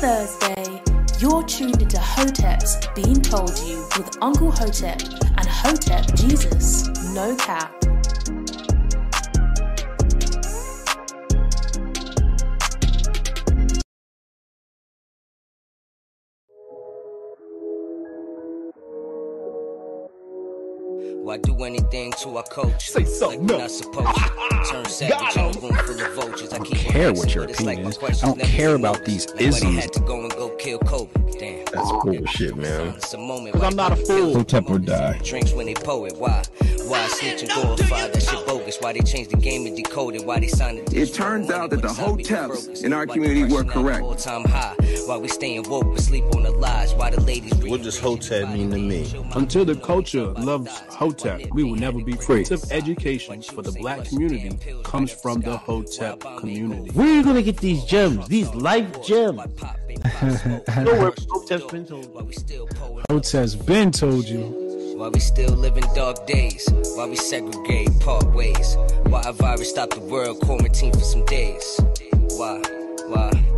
Thursday. You're tuned into Hotep's Been Told You with Uncle Hotep and Hotep Jesus. No cap. Anything to our coach? Say something like we're not supposed to. Turn savage in a room full of vultures. I, don't keep care what your but it's like opinion is. I don't care about these Nobody isms. had to go and go kill Kobe. Damn. That's bullshit, man. It's a moment Cause I'm not a now. fool. Hotep or die. Drinks when they poet. Why? Why snitch and glorify that shit bogus? Why they changed the game and decoded? Why they signed it? It turns out that the Hoteps in our community were correct. All time high. Why we staying woke but sleep on the lies? Why the ladies What does Hotep mean to me? Until the culture loves Hotep, we will never be free. Of education for the black community comes from the Hotep community. Where are you gonna get these gems? These life gems? Nowhere Hotep's been told. Why we still poet? Hotep's been told you. Why we still live in dark days? Why we segregate, part ways? Why a virus stopped the world, quarantine for some days? Why, why, we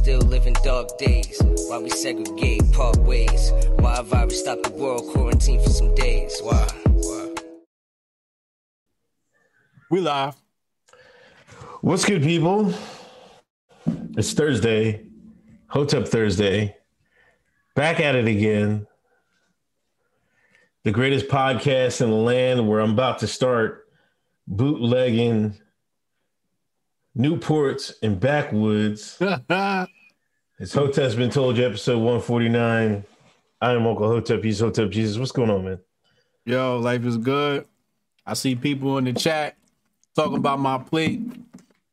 still live in dark days? Why we segregate, part ways? Why a virus stopped the world, quarantine for some days? Why, why? We live. What's good, people? It's Thursday, Hotep Thursday. Back at it again. The greatest podcast in the land where I'm about to start bootlegging Newports and backwoods. It's Hotep's Been Told You, episode 149. I am Uncle Hotep. He's Hotep Jesus. What's going on, man? Yo, life is good. I see people in the chat talking about my plate.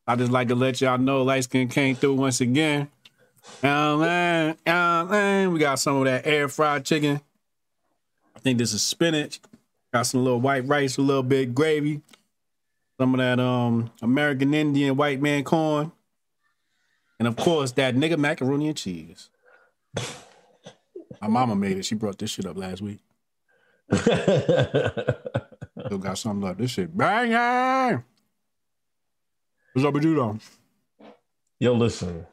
I just like to let y'all know light skin came through once again. Um, man, um, man, we got some of that air fried chicken. I think this is spinach. Got some little white rice, a little bit gravy. Some of that um American Indian white man corn. And of course, that nigga macaroni and cheese. My mama made it. She brought this shit up last week. Still got something left. This shit banging. What's up with you though? Yo, listen.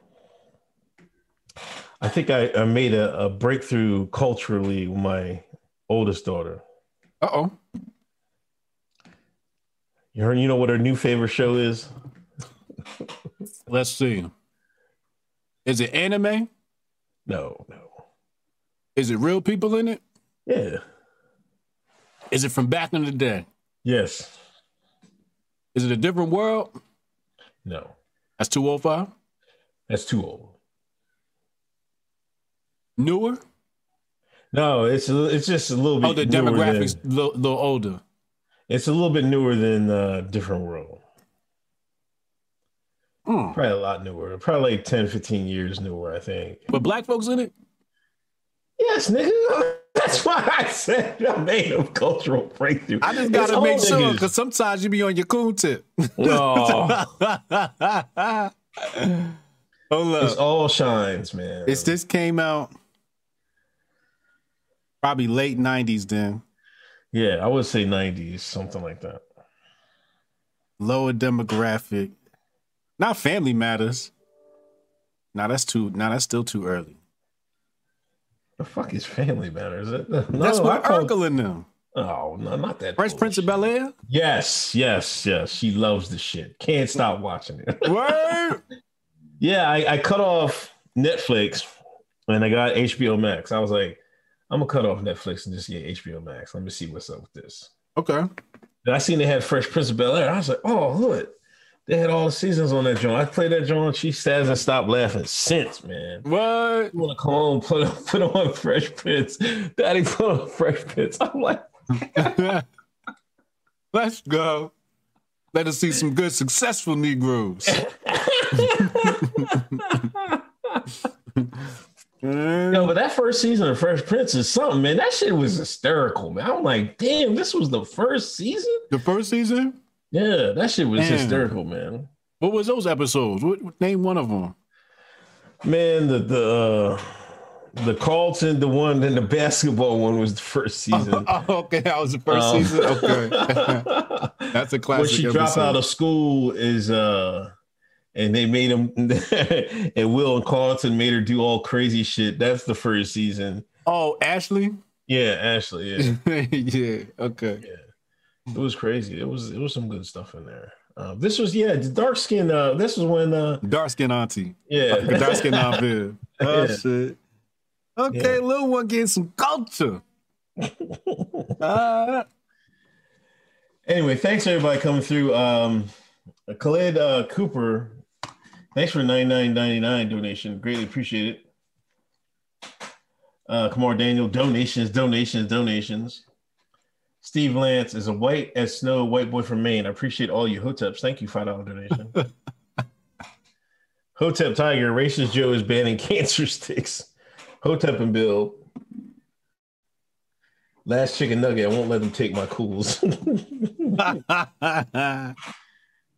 I think I, I made a, a breakthrough culturally with my oldest daughter. Uh oh. You heard, you know what her new favorite show is? Let's see. Is it anime? No, no. Is it real people in it? Yeah. Is it from back in the day? Yes. Is it a different world? No. That's 205? That's too old. Newer? No, it's it's just a little bit. Oh, the demographics a little, little older. It's a little bit newer than uh, Different World. Hmm. Probably a lot newer. Probably like 10, 15 years newer, I think. But black folks in it? Yes, nigga. That's why I said I made a cultural breakthrough. I just gotta all make sure niggas. because sometimes you be on your coon tip. No, Hold it's up. all shines, man. It's this came out probably late 90s then. Yeah, I would say 90s, something like that. Lower demographic. Not family matters. Now that's too now that's still too early. The fuck is Family Matters? No, That's what call- Urkel in them. Oh, no, not that. Fresh Prince of. Bel Air? Yes, yes, yes. She loves the shit. Can't stop watching it. Word. yeah, I, I cut off Netflix and I got HBO Max. I was like, I'm gonna cut off Netflix and just get HBO Max. Let me see what's up with this. Okay. And I seen they had Fresh Prince of Bel Air. I was like, oh, look, they had all the seasons on that joint. I played that joint. She hasn't stopped laughing since, man. What? You want to come home, put on, put on Fresh Prince. Daddy put on Fresh Prince. I'm like, Let's go. Let us see some good, successful Negroes. Yo, but that first season of Fresh Prince is something, man. That shit was hysterical, man. I'm like, damn, this was the first season? the first season? Yeah, that shit was Damn. hysterical, man. What was those episodes? What, what- name one of them. Man, the the uh the Carlton, the one and the basketball one was the first season. Oh, okay, that was the first Um, season. Okay, that's a classic. when she dropped out of school is uh and they made him and Will and Carlton made her do all crazy shit. That's the first season. Oh, Ashley. Yeah, Ashley. Yeah, yeah. Okay. it was crazy. It was it was some good stuff in there. Uh, this was yeah, the dark skin. Uh, this was when uh, Dark skin auntie. yeah, Dark skin auntie. Oh Yeah. shit. Okay, Yeah. little one getting some culture. Uh, Anyway, thanks everybody coming through. Um, Khalid uh, Cooper, thanks for ninety nine donation. Greatly appreciate it. Uh, Kamar Daniel, donations, donations, donations. Steve Lance is a white as snow white boy from Maine. I appreciate all you hoteps. Thank you, five dollar donation. Hotep Tiger, racist Joe is banning cancer sticks. Hotep and Bill. Last chicken nugget, I won't let them take my cools.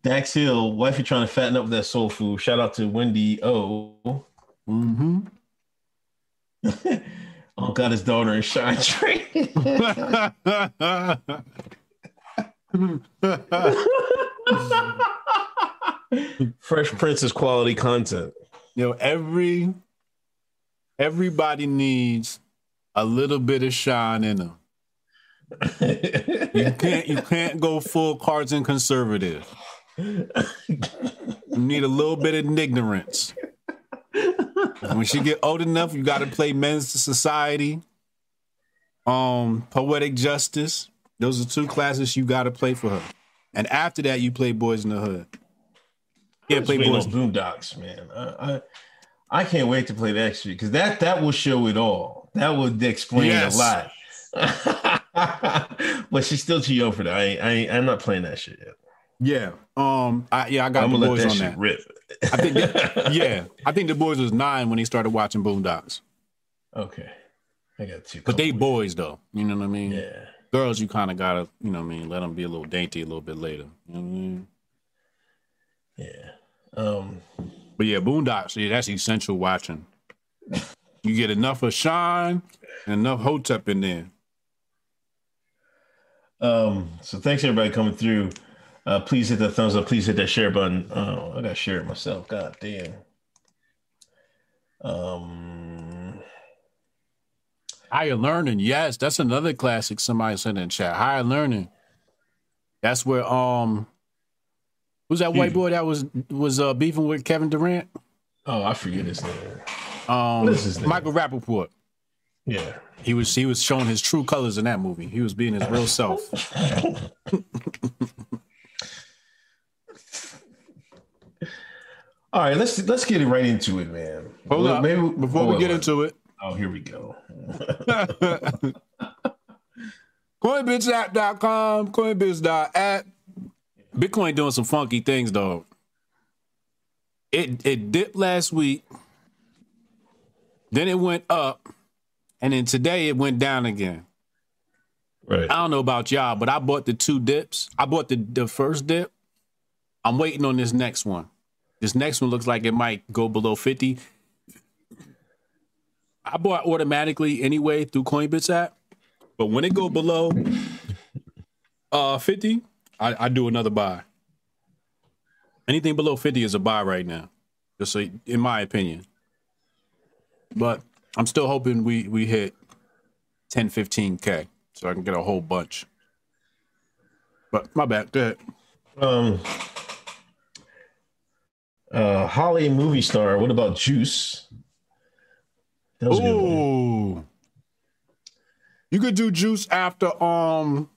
Dax Hill, wifey trying to fatten up that soul food. Shout out to Wendy O. mm-hmm. Oh, got his daughter in Shine Train. Fresh Princess quality content. you know, every everybody needs a little bit of shine in them. You can't you can't go full cards and conservative. You need a little bit of ignorance. When she get old enough, you got to play Men's Society, um, Poetic Justice. Those are two classes you got to play for her. And after that, you play Boyz n the Hood. Yeah, play Boys. on Boondocks, man. I, I I can't wait to play that shit because that that will show it all. That would explain Yes. a lot. but she's still too young for that. I, I I'm not playing that shit yet. Yeah. Um. I, yeah, I got I'm the boys that on that. rip. I think. That, yeah, I think the boys was nine when they started watching Boondocks. Okay. I got two. But they couple- boys though. You know what I mean? Yeah. Girls, you kind of gotta, you know what I mean, let them be a little dainty a little bit later. You know what I mean? Yeah. Um. But yeah, Boondocks, yeah, that's essential watching. You get enough of Shine and enough Hotep in there. Um. So thanks everybody coming through. Uh, please hit the thumbs up. Please hit that share button. Oh, I gotta share it myself. God damn. Um. Higher learning, yes, that's another classic. Somebody said in chat. Higher learning. That's where um, who's that white boy that was was uh beefing with Kevin Durant? Oh, I forget his name. Um, his name? Michael Rapaport. Yeah. He was he was showing his true colors in that movie. He was being his real self. All right, let's let's get it right into it, man. Hold Well, up, maybe before we get into it. Oh, here we go. CoinbitsApp.com, Coinbits.app. Bitcoin doing some funky things, dog. It it dipped last week, then it went up, and then today it went down again. Right. I don't know about y'all, but I bought the two dips. I bought the, the first dip. I'm waiting on this next one. This next one looks like it might go below 50. I bought automatically anyway through Coinbits app. But when it go below uh 50, I, I do another buy. Anything below 50 is a buy right now. Just so in my opinion. But I'm still hoping we we hit 10, 15K so I can get a whole bunch. But my bad. Go ahead. Um. Uh, Holly movie star. What about Juice? That was a good one. You could do juice after um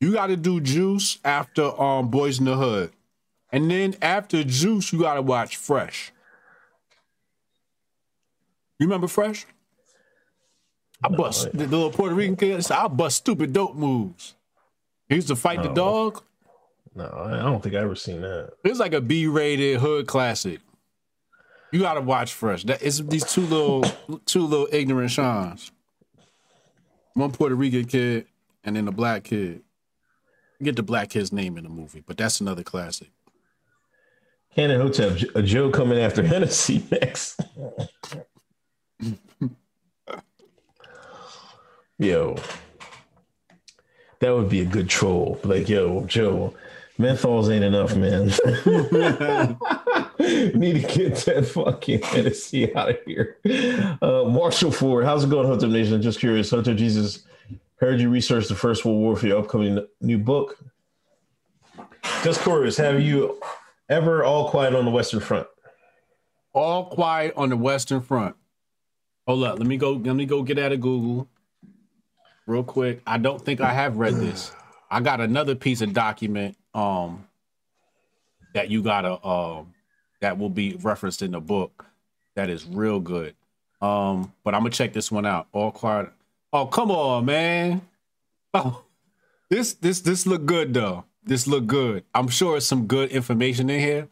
you gotta do juice after um Boyz n the Hood. And then after juice, you gotta watch Fresh. You remember Fresh? I bust the little Puerto Rican kid. I bust stupid dope moves. He used to fight the dog. No, I don't think I ever seen that. It's like a B-rated hood classic. You gotta watch Fresh. That it's these two little two little ignorant Sean's. One Puerto Rican kid and then a black kid. Get the black kid's name in the movie, but that's another classic. Cannon Hotep, a Joe coming after Hennessy next. yo, that would be a good troll. Like, yo, Joe, menthols ain't enough, man. need to get that fucking Hennessy out of here. Uh, Marshall Ford, how's it going, Hunter Nation? Just curious. Hunter Jesus, heard you research the First World War for your upcoming new book. Just curious, have you ever all quiet on the Western Front? All quiet on the Western Front. Hold up, let me go. Let me go get out of Google real quick. I don't think I have read this. I got another piece of document um that you gotta um that will be referenced in the book that is real good. Um, but I'm gonna check this one out. All quiet. Oh, come on, man. Oh, this this this look good though. This look good. I'm sure it's some good information in here.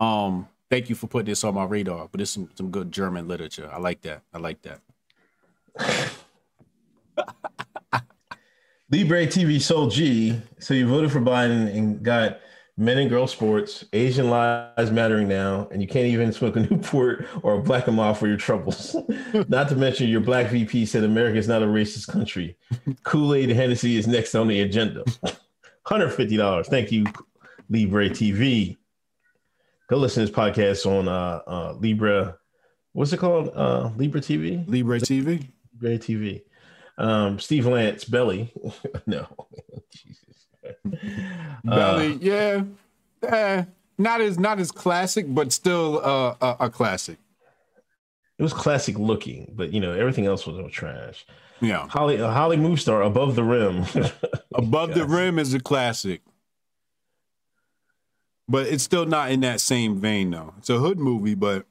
Um, thank you for putting this on my radar. But it's some some good German literature. I like that. I like that. Libre TV sold G. So you voted for Biden and got men and girl sports, Asian lives mattering now, and you can't even smoke a Newport or a Black and Mild for your troubles. not to mention your black VP said America is not a racist country. Kool Aid Hennessy is next on the agenda. $150. Thank you, Libre TV. Go listen to this podcast on uh, uh, Libra. What's it called? Uh, Libra TV? Libre TV. Libre TV. Um, Steve Lance, Belly. no. Jesus. Belly, yeah. Eh, not as not as classic, but still uh, a, a classic. It was classic looking, but you know everything else was all trash. Yeah. Holly, uh, Holly Moostar above the rim. Above the Rim is a classic. But it's still not in that same vein though. It's a hood movie, but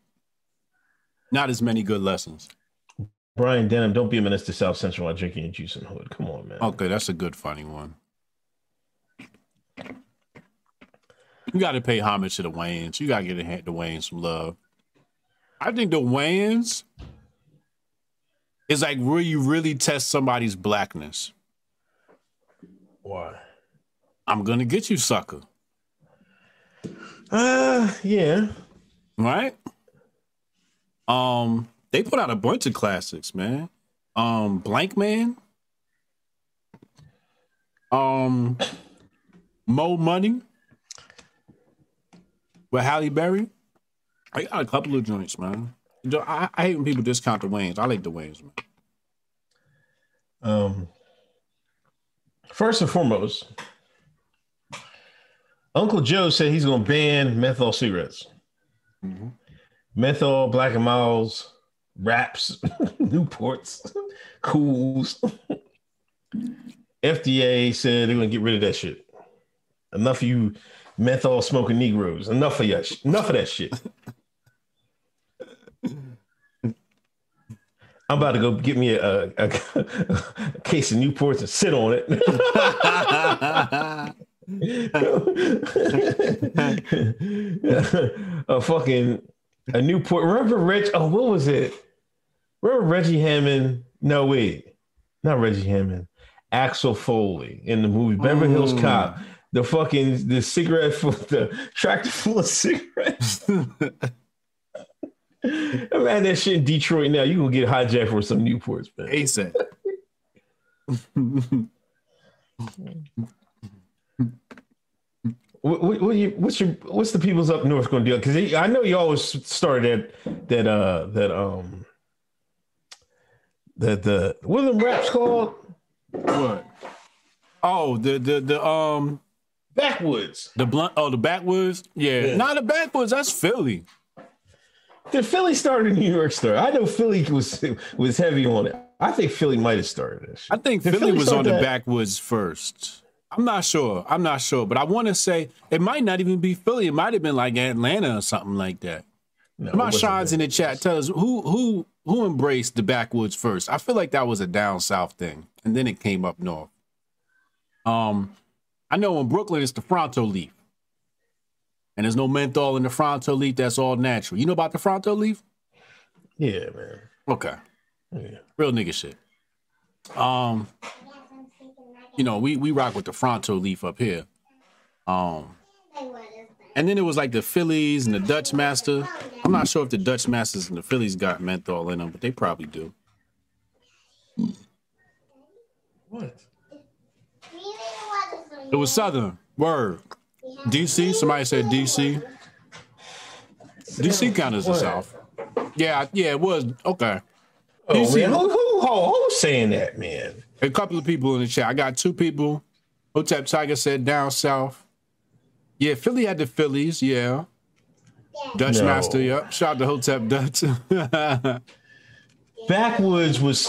not as many good lessons. Brian Denham, don't be a menace to South Central while drinking and juice and hood. Come on, man. Okay, that's a good funny one. You got to pay homage to the Wayans. You got to get the Wayans some love. I think the Wayans is like where you really test somebody's blackness. Why? I'm gonna get you, sucker. Uh, yeah. Right? Um, they put out a bunch of classics, man. Um, Blank Man. Um, Mo Money with Halle Berry. I got a couple of joints, man. I, I hate when people discount the Wayans. I like the Wayans, man. Um, first and foremost, Uncle Joe said he's going to ban menthol cigarettes. Menthol, Black and Milds, Wraps, Newports, Cools. FDA said they're to get rid of that shit. Enough of you menthol smoking Negroes. Enough of that. sh- Enough of that shit. I'm about to go get me a, a, a case of Newports and sit on it. a fucking a Newport. Remember Rich? Oh, what was it? Remember Reggie Hammond? No, wait, not Reggie Hammond. Axel Foley in the movie Beverly Hills Cop. The fucking the cigarette full, the tractor full of cigarettes. Man, that shit in Detroit now. You gonna get hijacked for some Newports, man. ASAP. What, what, what you, what's your what's the people's up north going to do? Because I know you always started that that uh that um that the what are them raps called What? Oh, the the the um backwoods. the blunt. Oh, the backwoods. Yeah, Yeah. not the backwoods. That's Philly. Did Philly start in New York? Start. I know Philly was was heavy on it. I think Philly might have started this. I think Did Philly was start on the backwoods first. I'm not sure. I'm not sure, but I want to say it might not even be Philly. It might have been like Atlanta or something like that. No, My wasn't Sean's in the chat. Tell us who who who embraced the backwoods first. I feel like that was a down south thing, and then it came up north. Um, I know in Brooklyn it's the Fronto leaf, and there's no menthol in the Fronto leaf. That's all natural. You know about the Fronto leaf? Yeah, man. Okay, Yeah. real nigga shit. Um, you know we we rock with the Fronto leaf up here. Um, and then it was like the Phillies and the Dutch Master. I'm not sure if the Dutch Masters and the Phillies got menthol in them, but they probably do. What? It was Southern. Word. DC. Somebody said DC. DC counters the South. Yeah, yeah, it was okay. Oh, DC man, who, who, who, who's saying that, man? A couple of people in the chat. I got two people. Hotep Tiger said down south. Yeah, Philly had the Phillies. Yeah. Dutch No. Master. Yep. Shout out to Hotep Dutch. Backwoods was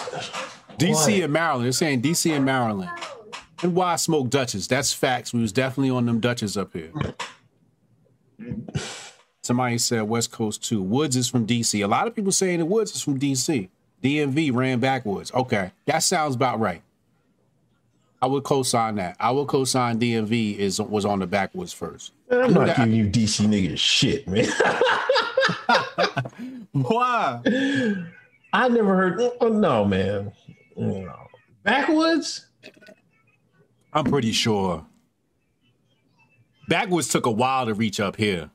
DC What? and Maryland. They're saying DC and Maryland. And why smoke Dutches? That's facts. We was definitely on them Dutches up here. Somebody said West Coast too. Woods is from DC. A lot of people saying the Woods is from DC. DMV ran backwoods. Okay, that sounds about right. I would co-sign that. I would co-sign DMV is was on the backwoods first. I'm not that- giving you DC niggas shit, man. Why? I never heard. oh, no, man. No. Backwoods? I'm pretty sure. Backwoods took a while to reach up here.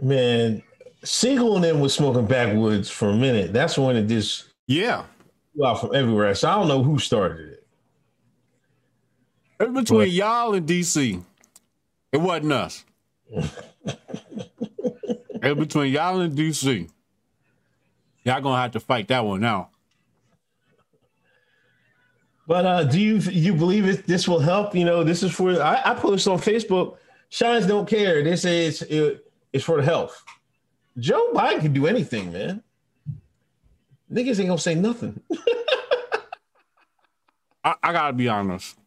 Man, Single and them was smoking backwoods for a minute. That's when it just Yeah. well from everywhere. So I don't know who started it. It's between But- y'all and DC. It wasn't us. it's between y'all and DC. Y'all gonna have to fight that one out. But uh, do you you believe it? This will help. You know, this is for. I, I posted on Facebook. Shines don't care. They say it's it, it's for the health. Joe Biden can do anything, man. Niggas ain't gonna say nothing. I, I gotta be honest.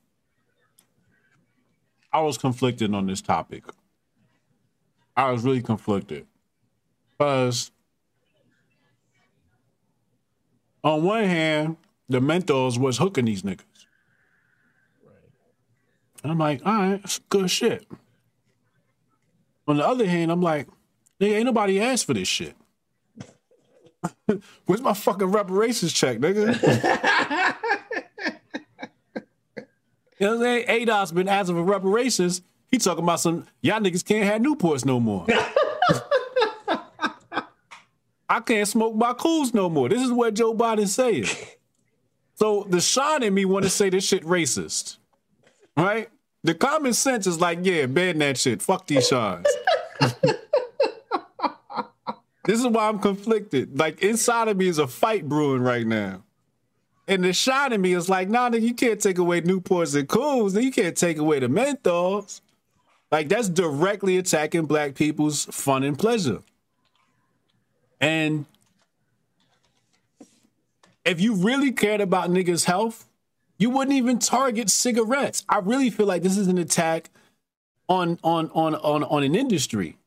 I was conflicted on this topic. I was really conflicted. Because on one hand, the mentors was hooking these niggas. I'm like, all right, that's good shit. On the other hand, I'm like, nigga, ain't nobody asked for this shit. Where's my fucking reparations check, nigga? You know what I'm saying? ADOS been asking for reparations. He talking about some y'all niggas can't have Newports no more. I can't smoke my cools no more. This is what Joe Biden saying. So the Sean in me want to say this shit racist. Right? The common sense is like, yeah, ban that shit. Fuck these Seans. this is why I'm conflicted. Like inside of me is a fight brewing right now. And the shot in me is like, nah, nigga, you can't take away Newports and. Then you can't take away the menthols. Like that's directly attacking black people's fun and pleasure. And if you really cared about niggas' health, you wouldn't even target cigarettes. I really feel like this is an attack on on on on, on an industry.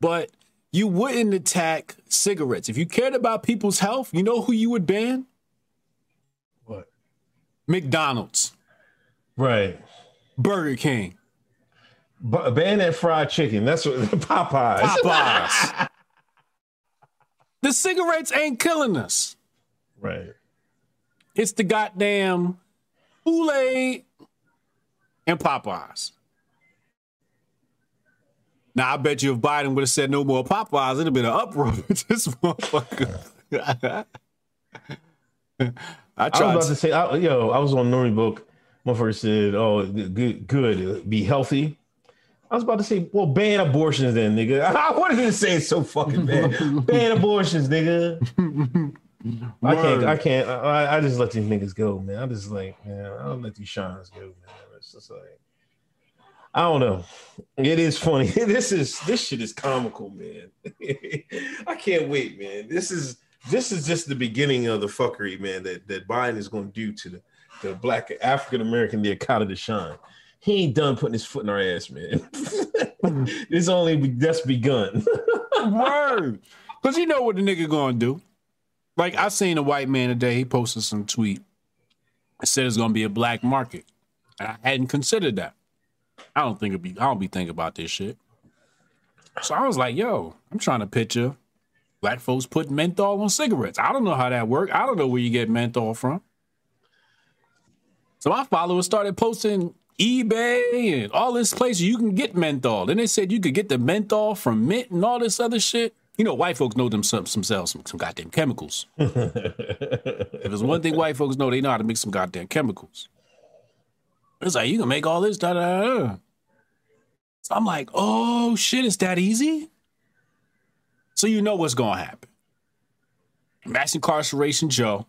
But you wouldn't attack cigarettes. If you cared about people's health, you know who you would ban? McDonald's, Right. Burger King, B- ban that fried chicken. That's what Popeyes. Popeyes. the cigarettes ain't killing us. Right. It's the goddamn Kool-Aid and Popeyes. Now I bet you if Biden would have said no more Popeyes, it'd have been an uproar with this motherfucker. I I was about to- to say, I, yo, I was on Normie book. Motherfucker said, "Oh, good, good, be healthy." I was about to say, "Well, ban abortions, then, nigga." I wanted to say it so fucking bad. ban abortions, nigga. I can't. I can't. I, I just let these niggas go, man. I'm just like, man. I don't let these shines go, man. It's just like, I don't know. It is funny. this is this shit is comical, man. I can't wait, man. This is this is just the beginning of the fuckery, man. That that Biden is going to do to the the black African American, the Akata to shine. He ain't done putting his foot in our ass, man. it's only just begun. Word. Because you know what the nigga gonna do. Like I seen a white man today, he posted some tweet. It said it's gonna be a black market. And I hadn't considered that. I don't think it'd be I don't be thinking about this shit. So I was like, yo, I'm trying to picture black folks put menthol on cigarettes. I don't know how that works. I don't know where you get menthol from. So my followers started posting eBay and all this places you can get menthol. Then they said you could get the menthol from mint and all this other shit. You know, white folks know them some, themselves some, some goddamn chemicals. if there's one thing white folks know, they know how to make some goddamn chemicals. It's like you can make all this da da. da. So I'm like, oh shit, it's that easy? So you know what's gonna happen. Mass incarceration Joe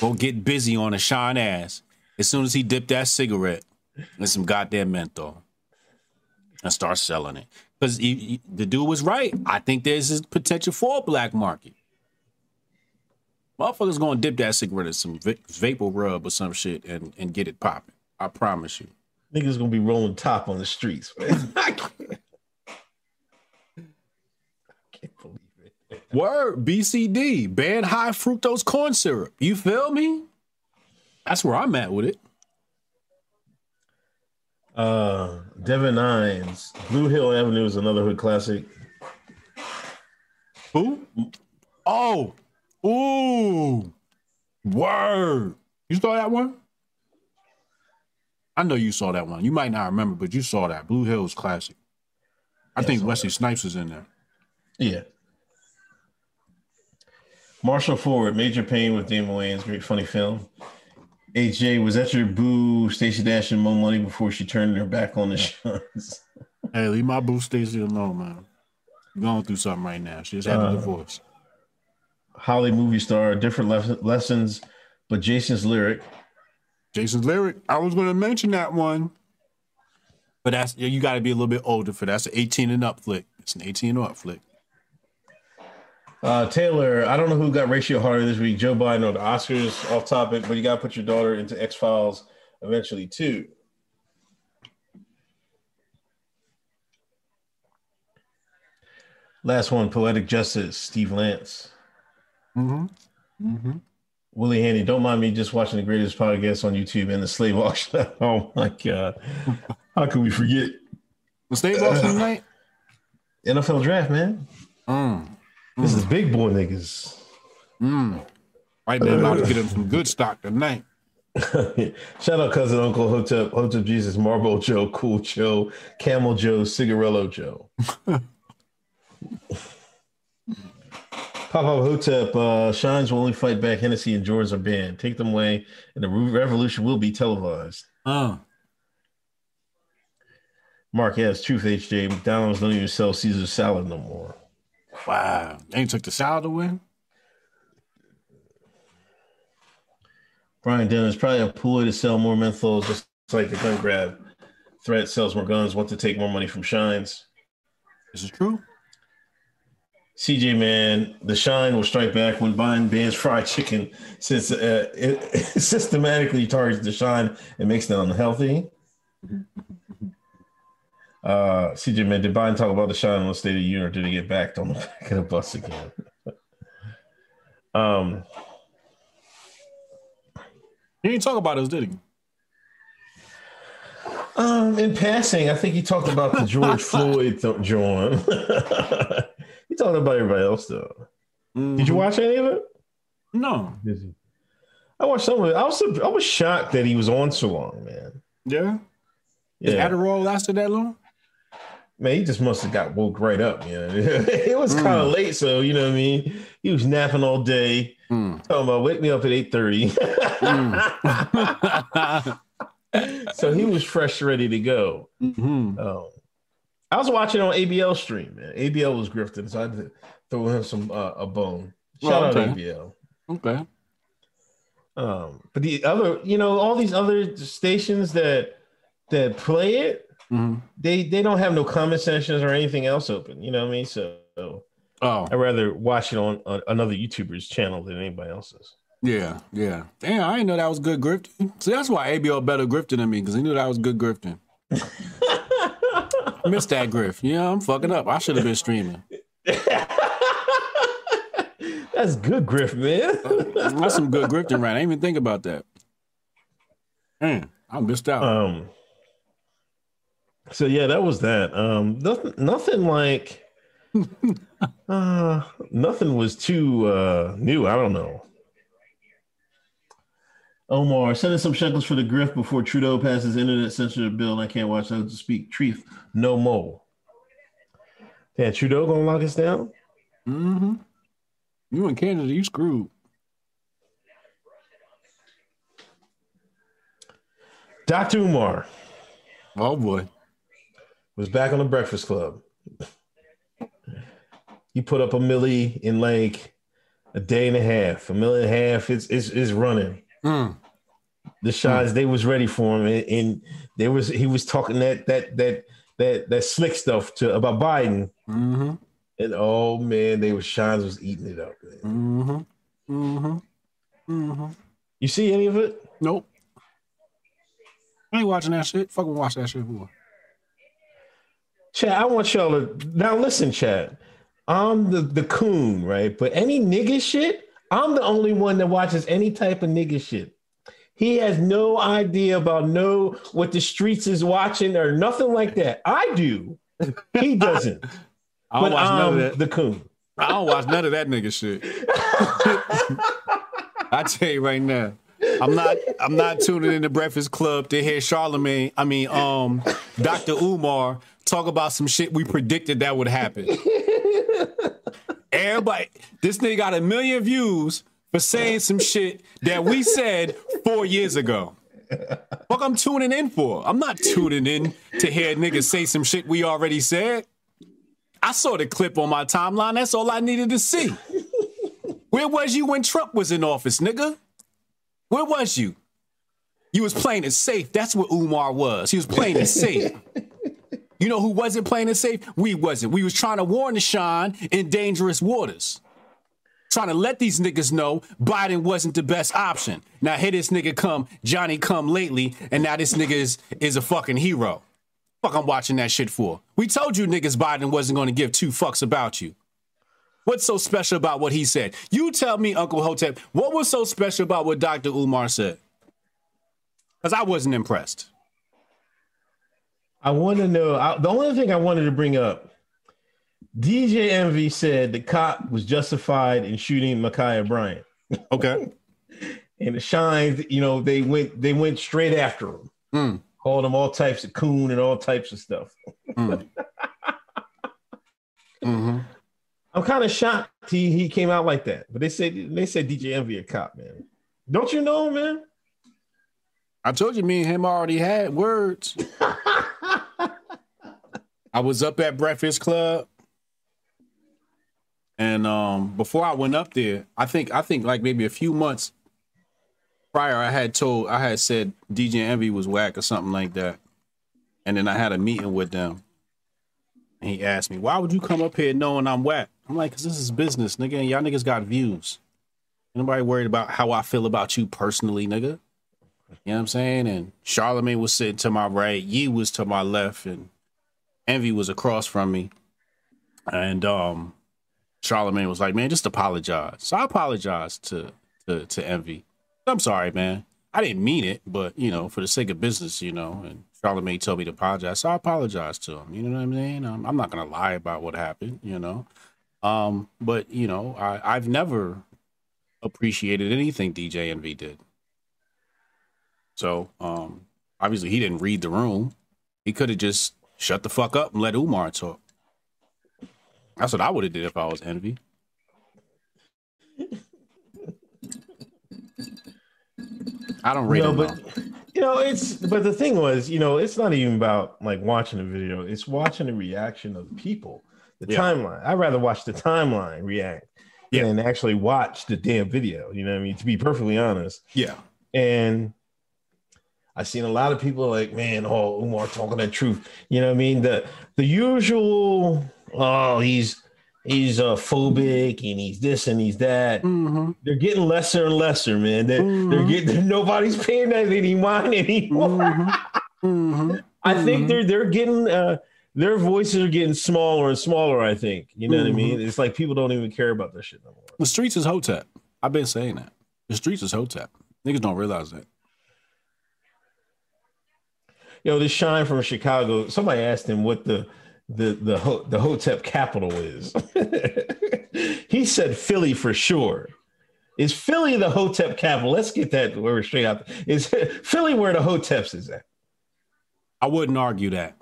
go get busy on a Sean ass as soon as he dipped that cigarette in some goddamn menthol and start selling it. Because the dude was right. I think there's this potential for a black market. Motherfuckers gonna dip that cigarette in some va- vapor rub or some shit and, and get it popping. I promise you. Niggas gonna be rolling top on the streets, man. I can't, I can't believe it. Word, BCD, banned high fructose corn syrup. You feel me? That's where I'm at with it. Uh, Devin Nines, Blue Hill Avenue is another hood classic. Who? Oh, ooh, word. You saw that one? I know you saw that one. You might not remember, but you saw that. Blue Hills classic. I think Wesley Snipes is in there. Yeah. Marshall Ford, Major Payne with Damon Wayans, great funny film. AJ, was that your boo Stacey Dash and Mo Money before she turned her back on the shows? Hey, leave my boo Stacy alone, man. Going through something right now. She just had a Uh, divorce. Holly movie star, different les- lessons, but Jason's lyric. Jason's lyric. I was going to mention that one, but that's you got to be a little bit older for that. That's an 18 and up flick. It's an 18 and up flick. Uh, Taylor, I don't know who got ratio harder this week, Joe Biden or the Oscars, off topic, but you got to put your daughter into X Files eventually, too. Last one, Poetic Justice, Steve Lance. Mm-hmm. Mm-hmm. Willie Handy, don't mind me just watching the greatest podcast on YouTube and the slave auction. oh my God. How can we forget? The state auction tonight. NFL draft, man. Mm. This is big boy niggas. Mm. Right there, about to get him some good stock tonight. Shout out cousin Uncle Hotep, Hotep Jesus, Marble Joe, Cool Joe, Camel Joe, Cigarello Joe. Pop up Hotep, uh, Shines will only fight back. Hennessy and Jordans are banned. Take them away, and the revolution will be televised. Uh. Mark, yes, truth, HJ. McDonald's don't even sell Caesar salad no more. Wow. They took the salad away? Brian Dennis, probably a ploy to sell more menthols, just like the gun grab threat sells more guns, want to take more money from Shines. This is true. CJ, man, the shine will strike back when Biden bans fried chicken since uh, it, it systematically targets the shine and makes them unhealthy. Uh, CJ, man, did Biden talk about the shine on the State of the Union or did he get backed on the back of the bus again? um, He didn't talk about us, did he? Um, in passing, I think he talked about the George Floyd th- John. he talked about everybody else though. Did you watch any of it? No. I watched some of it. I was I was shocked that he was on so long, man. Yeah. Yeah, Adderall lasted that long? Man, he just must have got woke right up. You know, it was kind of late, so you know what I mean. He was napping all day, Hmm. talking about wake me up at eight thirty. so he was fresh, ready to go. Mhm. Um, I was watching on ABL stream, man. ABL was grifting, so I had to throw him some uh, a bone. Shout Oh, out okay. ABL. Okay. Um, but the other, you know, all these other stations that that play it, Mhm. they they don't have no comment sessions or anything else open. You know what I mean? So Oh, I'd rather watch it on, on another YouTuber's channel than anybody else's. yeah, yeah. Damn, I didn't know that was good grifting. See, that's why ABL better grifting than me, because he knew that was good grifting. Missed that grift. Yeah, I'm fucking up. I should have been streaming. That's good, Griff, man. That's some good grifting, right? I didn't even think about that. Man, I missed out. um. So yeah, that was that. Um, nothing, nothing like. uh, nothing was too uh new. I don't know. Omar, send us some shekels for the grift before Trudeau passes internet censorship bill. I can't watch those to speak truth no more. Yeah, Trudeau gonna lock us down? mm-hmm. You in Canada, you screwed. Dr. Umar, Oh boy. Was back on the Breakfast Club. he put up a millie in like a day and a half, a million and a half. It's it's, it's running. Mm. The shots they was ready for him, and, and there was he was talking that that that that that slick stuff to about Biden, Mm-hmm. and oh man, they was Shines was eating it up. Man. Mm-hmm. Mm-hmm. Mm-hmm. You see any of it? Nope. I ain't watching that shit. Fucking watch that shit for. Chad, I want y'all to now listen, Chad. I'm the the coon, right? But any nigga shit, I'm the only one that watches any type of nigga shit. He has no idea about no what the streets is watching or nothing like that. I do. He doesn't. I don't but watch none I'm of that. the coon. I don't watch none of that nigga shit. I tell you right now, I'm not. I'm not tuning in the Breakfast Club to hear Charlemagne. I mean, um, Dr. Umar talk about some shit we predicted that would happen. Everybody, this nigga got a million views for saying some shit that we said four years ago. Fuck, I'm tuning in for. I'm not tuning in to hear niggas say some shit we already said. I saw the clip on my timeline. That's all I needed to see. Where was you when Trump was in office, nigga? Where was you? You was playing it safe. That's what Umar was. He was playing it safe. You know who wasn't playing it safe? We wasn't. We was trying to warn the Sean in dangerous waters. Trying to let these niggas know Biden wasn't the best option. Now here this nigga come, Johnny come lately, and now this nigga is, is a fucking hero. Fuck I'm watching that shit for. We told you niggas Biden wasn't gonna give two fucks about you. What's so special about what he said? You tell me, Uncle Hotep, what was so special about what Dr. Umar said? Because I wasn't impressed. I want to know. I, the only thing I wanted to bring up, DJ Envy said the cop was justified in shooting Ma'Khia Bryant, Okay. and the Shines, you know, they went they went straight after him, Mm. called him all types of coon and all types of stuff. Mm. hmm I'm kind of shocked he he came out like that, but they said they said DJ Envy a cop, man. Don't you know, man? I told you, me and him already had words. I was up at Breakfast Club, and um, before I went up there, I think I think like maybe a few months prior, I had told I had said DJ Envy was whack or something like that, and then I had a meeting with them, and he asked me, "Why would you come up here knowing I'm whack?" I'm like, "Cause this is business, nigga. And y'all niggas got views. Nobody worried about how I feel about you personally, nigga." You know what I'm saying? And Charlemagne was sitting to my right, Yee was to my left, and Envy was across from me. And um Charlemagne was like, man, just apologize. So I apologized to to to Envy. I'm sorry, man. I didn't mean it, but you know, for the sake of business, you know, and Charlemagne told me to apologize. So I apologized to him. You know what I'm saying? Um, I'm not gonna lie about what happened, you know. Um, but you know, I, I've never appreciated anything DJ Envy did. So um, obviously he didn't read the room. He could have just shut the fuck up and let Umar talk. That's what I would have did if I was Envy. I don't rate No, but though. you know, it's but the thing was, you know, it's not even about like watching the video, it's watching the reaction of people, the Yeah. timeline. I'd rather watch the timeline react Yeah. than actually watch the damn video. You know what I mean? To be perfectly honest. yeah, And I've seen a lot of people like, man, oh, Umar talking the truth. You know what I mean? The the usual, oh, he's he's uh, phobic and he's this and he's that. mm-hmm. They're getting lesser and lesser, man. They're, they're getting nobody's paying that any mind anymore. Mm-hmm. I think they're they're getting uh their voices are getting smaller and smaller. I think you know what I mean. It's like people don't even care about this shit no more. the streets is Hotep. I've been saying that. The streets is Hotep. Niggas don't realize that. Yo, this shine from Chicago. Somebody asked him what the the the Ho- the Hotep capital is. he said Philly for sure. Is Philly the Hotep capital? Let's get that where we're straight out. Is Philly where the Hoteps is at? I wouldn't argue that.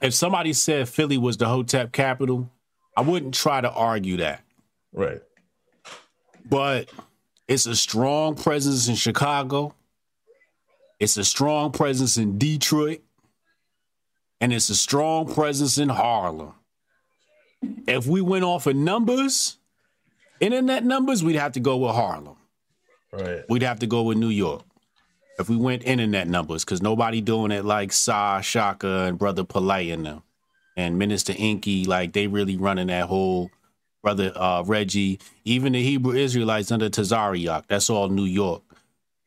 If somebody said Philly was the Hotep capital, I wouldn't try to argue that. Right. but it's a strong presence in Chicago. It's a strong presence in Detroit. and it's a strong presence in Harlem. If we went off of numbers, internet numbers, we'd have to go with Harlem. Right. We'd have to go with New York. If we went internet numbers, because nobody doing it like Sa, Shaka, and Brother Polite and them. And Minister Inky, like they really running that whole brother uh, Reggie, even the Hebrew Israelites under Tazariak. That's all New York.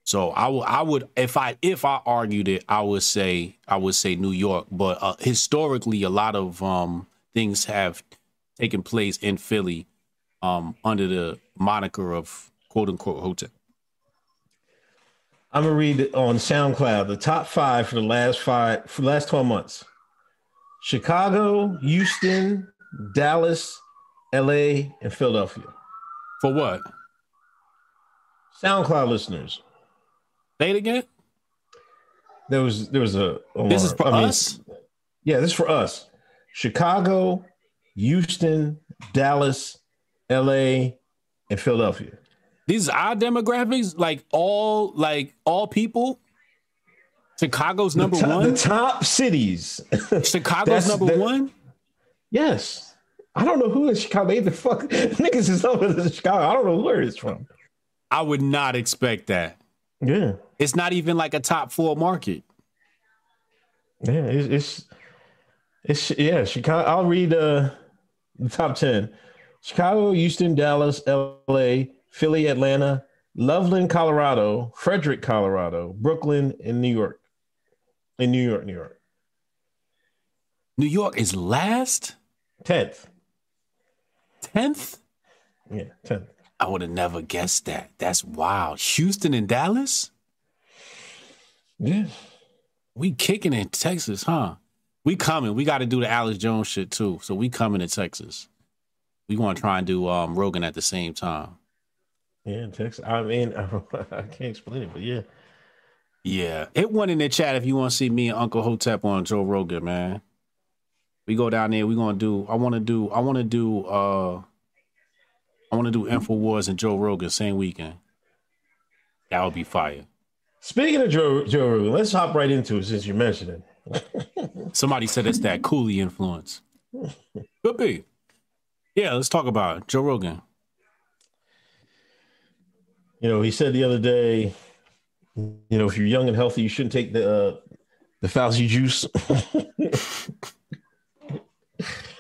So I would, I would, if I if I argued it, I would say I would say New York. But uh, historically, a lot of um, things have taken place in Philly um, under the moniker of quote unquote hotel. I'm gonna read on SoundCloud the top five for the last five for the last 12 months. Chicago, Houston, Dallas, LA, and Philadelphia. For what? SoundCloud listeners. Say it again. There was there was a This is for I mean, us. Yeah, this is for us. Chicago, Houston, Dallas, LA, and Philadelphia. These are our demographics, like all like all people. Chicago's number the top, one. The top cities. Chicago's number that- one. yes. I don't know who in Chicago. They the fuck niggas is over in Chicago. I don't know where it's from. I would not expect that. Yeah. It's not even like a top four market. Yeah, it's it's, it's yeah, Chicago. I'll read uh the top ten. Chicago, Houston, Dallas, LA, Philly, Atlanta, Loveland, Colorado, Frederick, Colorado, Brooklyn, and New York. In New York, New York. New York is last, Tenth. tenth. Yeah, tenth. I would have never guessed that. That's wild. Houston and Dallas. Yeah. We kicking in Texas, huh? We coming. We got to do the Alex Jones shit too. So we coming to Texas. We want to try and do um, Rogan at the same time. Yeah, Texas. I mean, I, can't explain it, but yeah. Yeah, hit one in the chat if you want to see me and Uncle Hotep on Joe Rogan, man. We go down there. We gonna do. I want to do. I want to do. uh I want to do Infowars and Joe Rogan same weekend. That would be fire. Speaking of Joe, Joe Rogan, let's hop right into it since you mentioned it. Somebody said it's that Cooley influence. Could be. Yeah, let's talk about it. Joe Rogan. You know, he said the other day, you know, if you're young and healthy, you shouldn't take the uh, the Fauci juice.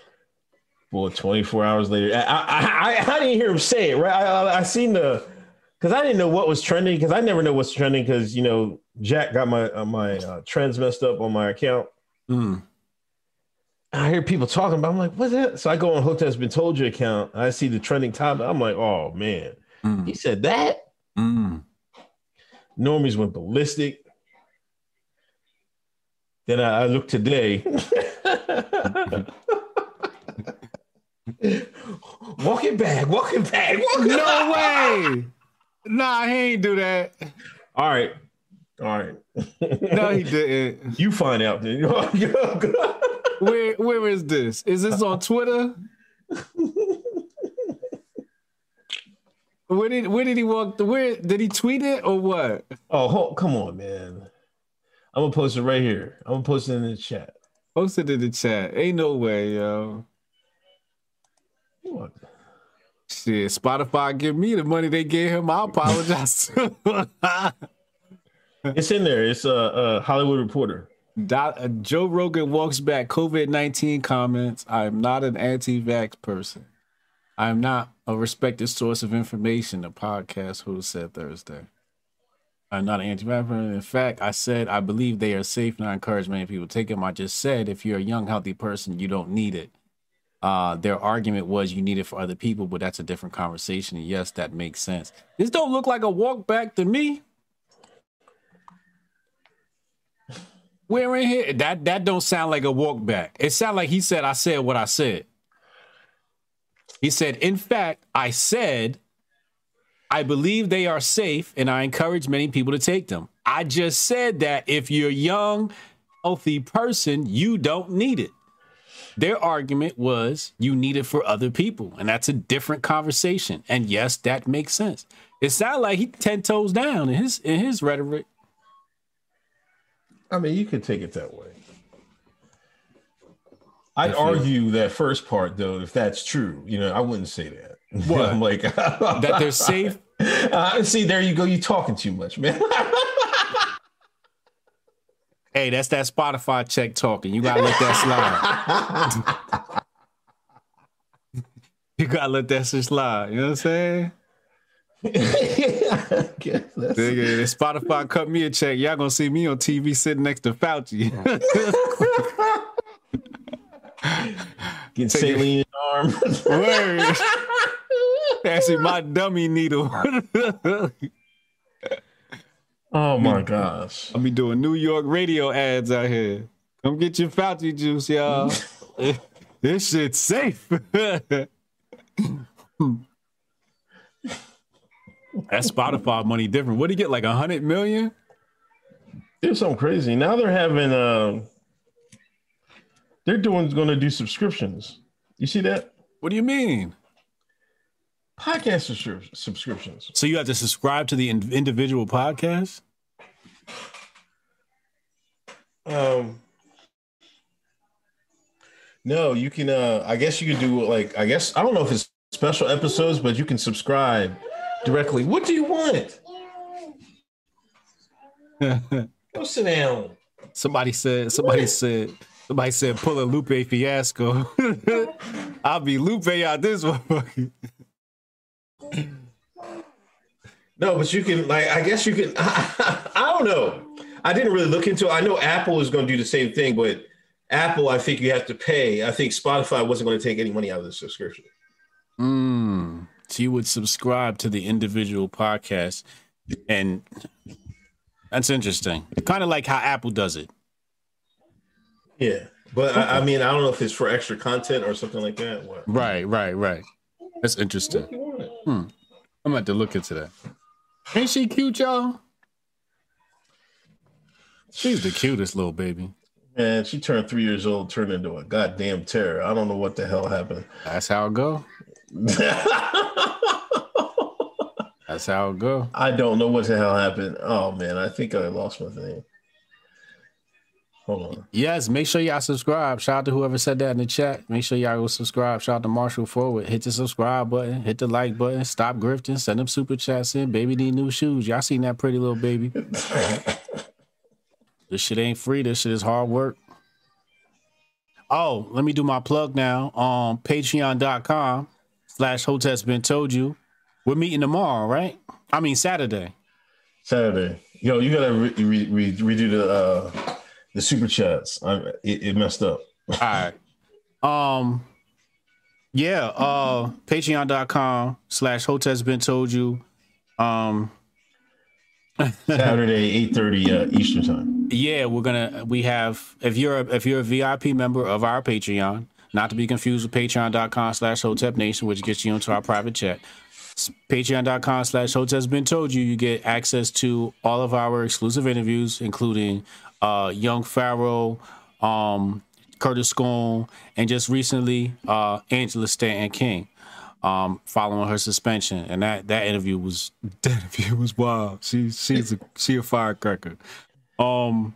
Boy, 24 hours later, I, I, I, I didn't hear him say it, right? I, I, seen the, because I didn't know what was trending, because I never know what's trending, because, you know, Jack got my uh, my uh, trends messed up on my account. Mm. I hear people talking about. I'm like, what's that? So I go on Hotep's Been Told You account. I see the trending topic. I'm like, oh man, Mm. he said that. Mm. Normies went ballistic. Then I, I looked today. walk it back, walk it back, walk it No way. Nah, he ain't do that. All right. All right. No, he didn't. You find out then. Where where is this? Is this on Twitter? Where did where did he walk? Where did he tweet it or what? oh, come on, man. I'm gonna post it right here. I'm gonna post it in the chat. Post it in the chat. Ain't no way, yo. What? Shit, Spotify give me the money they gave him. I apologize. It's in there. It's a uh, uh, Hollywood Reporter. Uh, Joe Rogan walks back COVID 19 comments. I am not an anti vax person. I am not a respected source of information, the podcast host said Thursday. I'm not an anti vax person. In fact, I said I believe they are safe and I encourage many people to take them. I just said if you're a young, healthy person, you don't need it. Uh, their argument was you need it for other people, but that's a different conversation. And yes, that makes sense. This don't look like a walk back to me. We're in here. That that don't sound like a walk back. It sound like he said, I said what I said. He said, in fact, I said, I believe they are safe and I encourage many people to take them. I just said that if you're a young, healthy person, you don't need it. Their argument was you need it for other people, and that's a different conversation. And yes, that makes sense. It sounded like he ten toes down in his in his rhetoric. I mean, you could take it that way. I'd you- argue that first part though, if that's true. You know, I wouldn't say that. What? I'm like that they're safe. Uh, see, there you go. You talking too much, man. Hey, that's that Spotify check talking. You gotta let that slide. you gotta let that shit slide. You know what I'm saying? I guess that's- Nigga, if Spotify cut me a check, y'all gonna see me on TV sitting next to Fauci. Get saline in arm. Word. Actually, my dummy needle. Oh my gosh. I'll be doing New York radio ads out here. Come get your Fauci juice, y'all. this shit's safe. That Spotify money different. What do you get? Like a hundred million? There's something crazy. Now they're having uh they're doing gonna do subscriptions. You see that? What do you mean? Podcast subscri- subscriptions. So you have to subscribe to the in- individual podcast? Um No, you can uh I guess you could do like I guess I don't know if it's special episodes, but you can subscribe directly. What do you want? Go sit down. Somebody said. Somebody said. Somebody said pull a Lupe fiasco. I'll be Lupe out this motherfucker. No, but you can like I guess you can I, don't know. I didn't really look into it. I know Apple is going to do the same thing, but Apple I think you have to pay. I think Spotify wasn't going to take any money out of the subscription. Mm. So you would subscribe to the individual podcast, and that's interesting. Kind of like how Apple does it. Yeah. But I, I mean, I don't know if it's for extra content or something like that. What? Right, right, right. That's interesting. It? I'm have to look into that. Ain't she cute, y'all? She's the cutest little baby. Man, she turned three years old, turned into a goddamn terror. I don't know what the hell happened. That's how it go. That's how it go. I don't know what the hell happened. Oh man, I think I lost my thing. Hold on. Yes, make sure y'all subscribe. Shout out to whoever said that in the chat. Make sure y'all go subscribe. Shout out to Marshall Forward. Hit the subscribe button. Hit the like button. Stop grifting. Send them super chats in. Baby need new shoes. Y'all seen that pretty little baby? this shit ain't free. This shit is hard work. Oh, let me do my plug now on patreon.com slash Hotep's been told you. We're meeting tomorrow, right? I mean Saturday. Saturday. Yo, you gotta re- re- re- redo the uh the super chats. I, it, it messed up. All right. Um yeah, uh patreon.com slash Hotep's been told you. Um Saturday, eight thirty uh, Eastern time. yeah, we're gonna we have if you're a, if you're a VIP member of our Patreon, not to be confused with patreon.com slash Hotep Nation, which gets you into our private chat. Patreon.com slash Hotep's been told you you get access to all of our exclusive interviews, including uh Young Pharaoh, um Curtis Scoon, and just recently uh Angela Stanton King. Um, following her suspension, and that that interview was that interview was wild. She she's a she a firecracker. Um,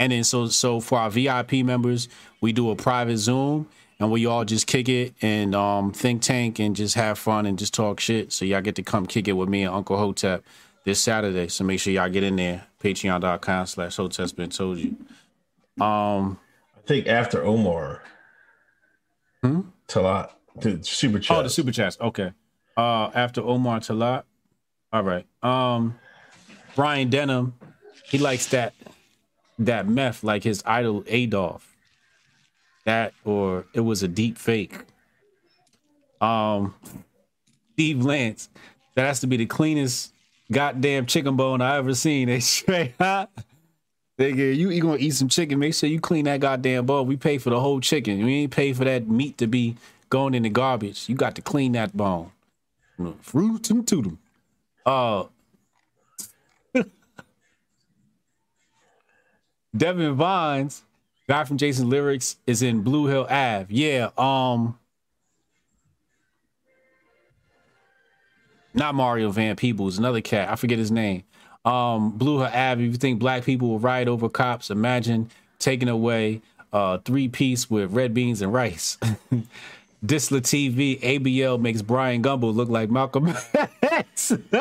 and then so so for our VIP members, we do a private Zoom, and we all just kick it and um think tank and just have fun and just talk shit. So y'all get to come kick it with me and Uncle Hotep this Saturday. So make sure y'all get in there. Patreon.com slash Hotep's been told you. Um, I think after Omar. Talat. The super chat. oh the super chats. Okay. Uh, after Omar Talat. All right. Um, Brian Denham, he likes that that meth like his idol Adolf. That or it was a deep fake. Um, Steve Lance, that has to be the cleanest goddamn chicken bone I ever seen. They straight hot. Nigga, you you gonna eat some chicken? Make sure you clean that goddamn bone. We pay for the whole chicken. We ain't pay for that meat to be going in the garbage. You got to clean that bone. Fruit to them. Uh, Devin Vines, guy from Jason Lyrics, is in Blue Hill Ave. Yeah, um, not Mario Van Peebles, another cat. I forget his name. Um, Blue Hill Ave. If you think black people will ride over cops, imagine taking away uh, three piece with red beans and rice. Disla TV, ABL makes Bryant Gumbel look like Malcolm X.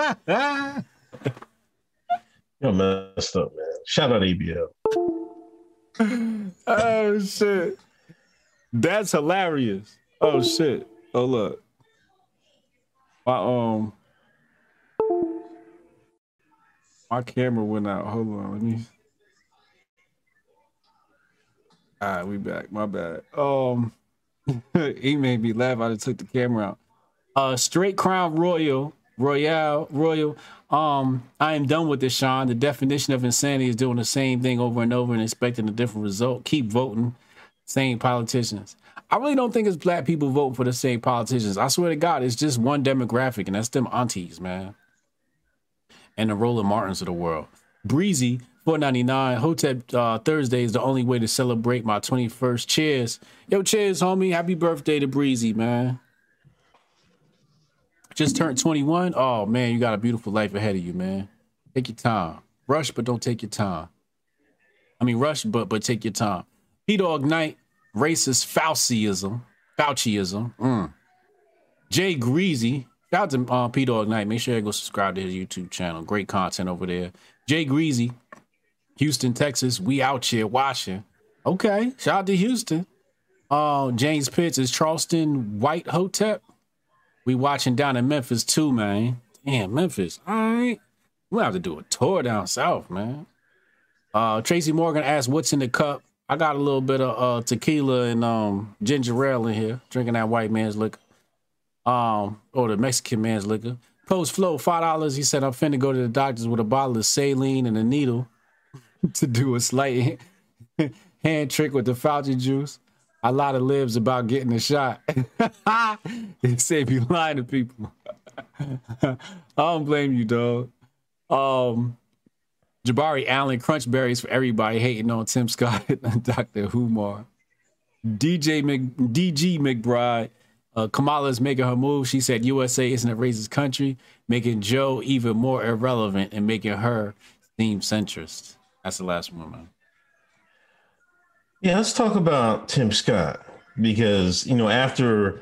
You're messed up, man. Shout out ABL. oh shit. That's hilarious. Oh shit. Oh look. My um my camera went out. Hold on, let me All right, we back. My bad. Um he made me laugh. I just took the camera out. Uh straight crown royal, royale, royal. Um, I am done with this, Sean. The definition of insanity is doing the same thing over and over and expecting a different result. Keep voting, same politicians. I really don't think it's black people voting for the same politicians. I swear to God, it's just one demographic, and that's them aunties, man. And the Roland Martins of the world. Breezy, 499. Hotep uh, Thursday is the only way to celebrate my 21st. Cheers. Yo, cheers, homie. Happy birthday to Breezy, man. Just turned 21. Oh, man, you got a beautiful life ahead of you, man. Take your time. Rush, but don't take your time. I mean, rush, but but take your time. P Dog Night, racist Fauciism. Fauciism. Mm. Jay Greasy. Shout out to uh, P Dog Night. Make sure you go subscribe to his YouTube channel. Great content over there. Jay Greasy, Houston, Texas. We out here watching. Okay. Shout out to Houston. Uh, James Pitts is Charleston White Hotep. We watching down in Memphis too, man. Damn, Memphis. All right. We'll have to do a tour down south, man. Uh Tracy Morgan asked what's in the cup. I got a little bit of uh tequila and um ginger ale in here, drinking that white man's liquor. Um, or the Mexican man's liquor. Post flow, five dollars. He said I'm finna go to the doctors with a bottle of saline and a needle to do a slight hand trick with the Fauci juice. A lot of lives about getting a shot. they say be lying to people. I don't blame you, dog. Um, Jabari Allen, crunch berries for everybody hating on Tim Scott and Dr. Umar. DJ Mc, DG McBride, uh, Kamala's making her move. She said USA isn't a racist country, making Joe even more irrelevant and making her seem centrist. That's the last one, man. Yeah, let's talk about Tim Scott because you know after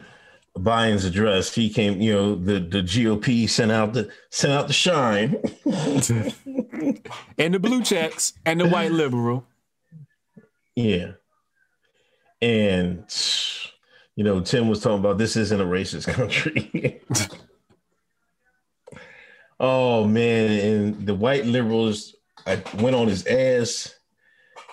Biden's address, he came. You know the the GOP sent out the sent out the shine, and the blue checks and the white liberal. Yeah, and you know Tim was talking about this isn't a racist country. oh man, and the white liberals I went on his ass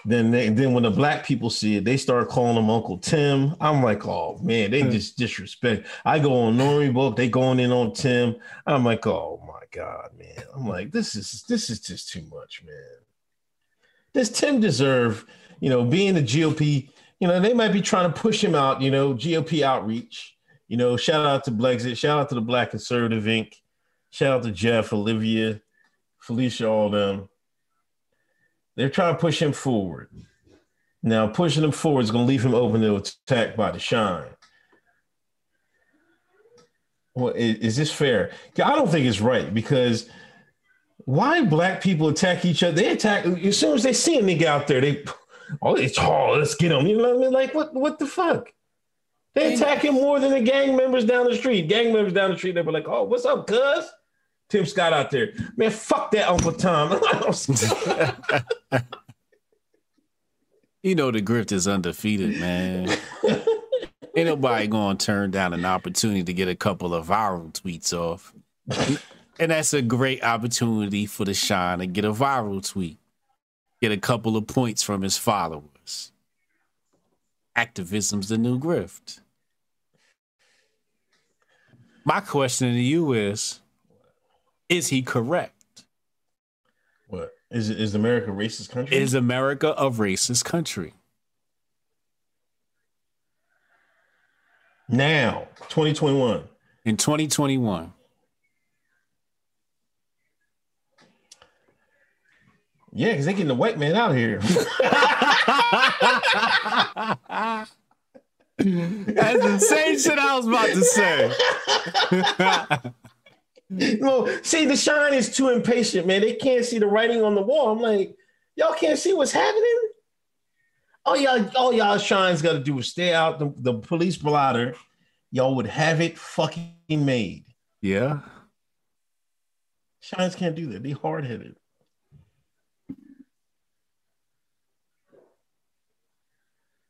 then they, then when the black people see it, they start calling him Uncle Tim. I'm like, oh man, they hmm. just disrespect. I go on Nori book, they going in on Tim. I'm like, oh my god, man. I'm like, this is this is just too much, man. Does Tim deserve, you know, being the GOP? You know, they might be trying to push him out. You know, GOP outreach. You know, shout out to Blexit, shout out to the Black Conservative Inc. Shout out to Jeff, Olivia, Felicia, all them they're trying to push him forward. Now, pushing him forward is going to leave him open to attack by the shine. Well, is, is this fair? I don't think it's right because why black people attack each other? They attack as soon as they see a nigga out there. They oh, it's oh, let's get him. You know what I mean? Like what? What the fuck? They attack him more than the gang members down the street. Gang members down the street, they were like, "Oh, what's up, cuz?" Tim Scott out there. Man, fuck that Uncle Tom. you know the grift is undefeated, man. Ain't nobody gonna turn down an opportunity to get a couple of viral tweets off. And that's a great opportunity for the shine to get a viral tweet. Get a couple of points from his followers. Activism's the new grift. My question to you is is he correct? What is is America a racist country? Is America a racist country? Now, 2021. In 2021. Yeah, because they getting the white man out of here. That's the same shit I was about to say. well, see, the shine is too impatient, man. They can't see the writing on the wall. I'm like, y'all can't see what's happening. all y'all, all y'all shines got to do is stay out the, the police blotter. Y'all would have it fucking made. Yeah. Shines can't do that. They hard headed.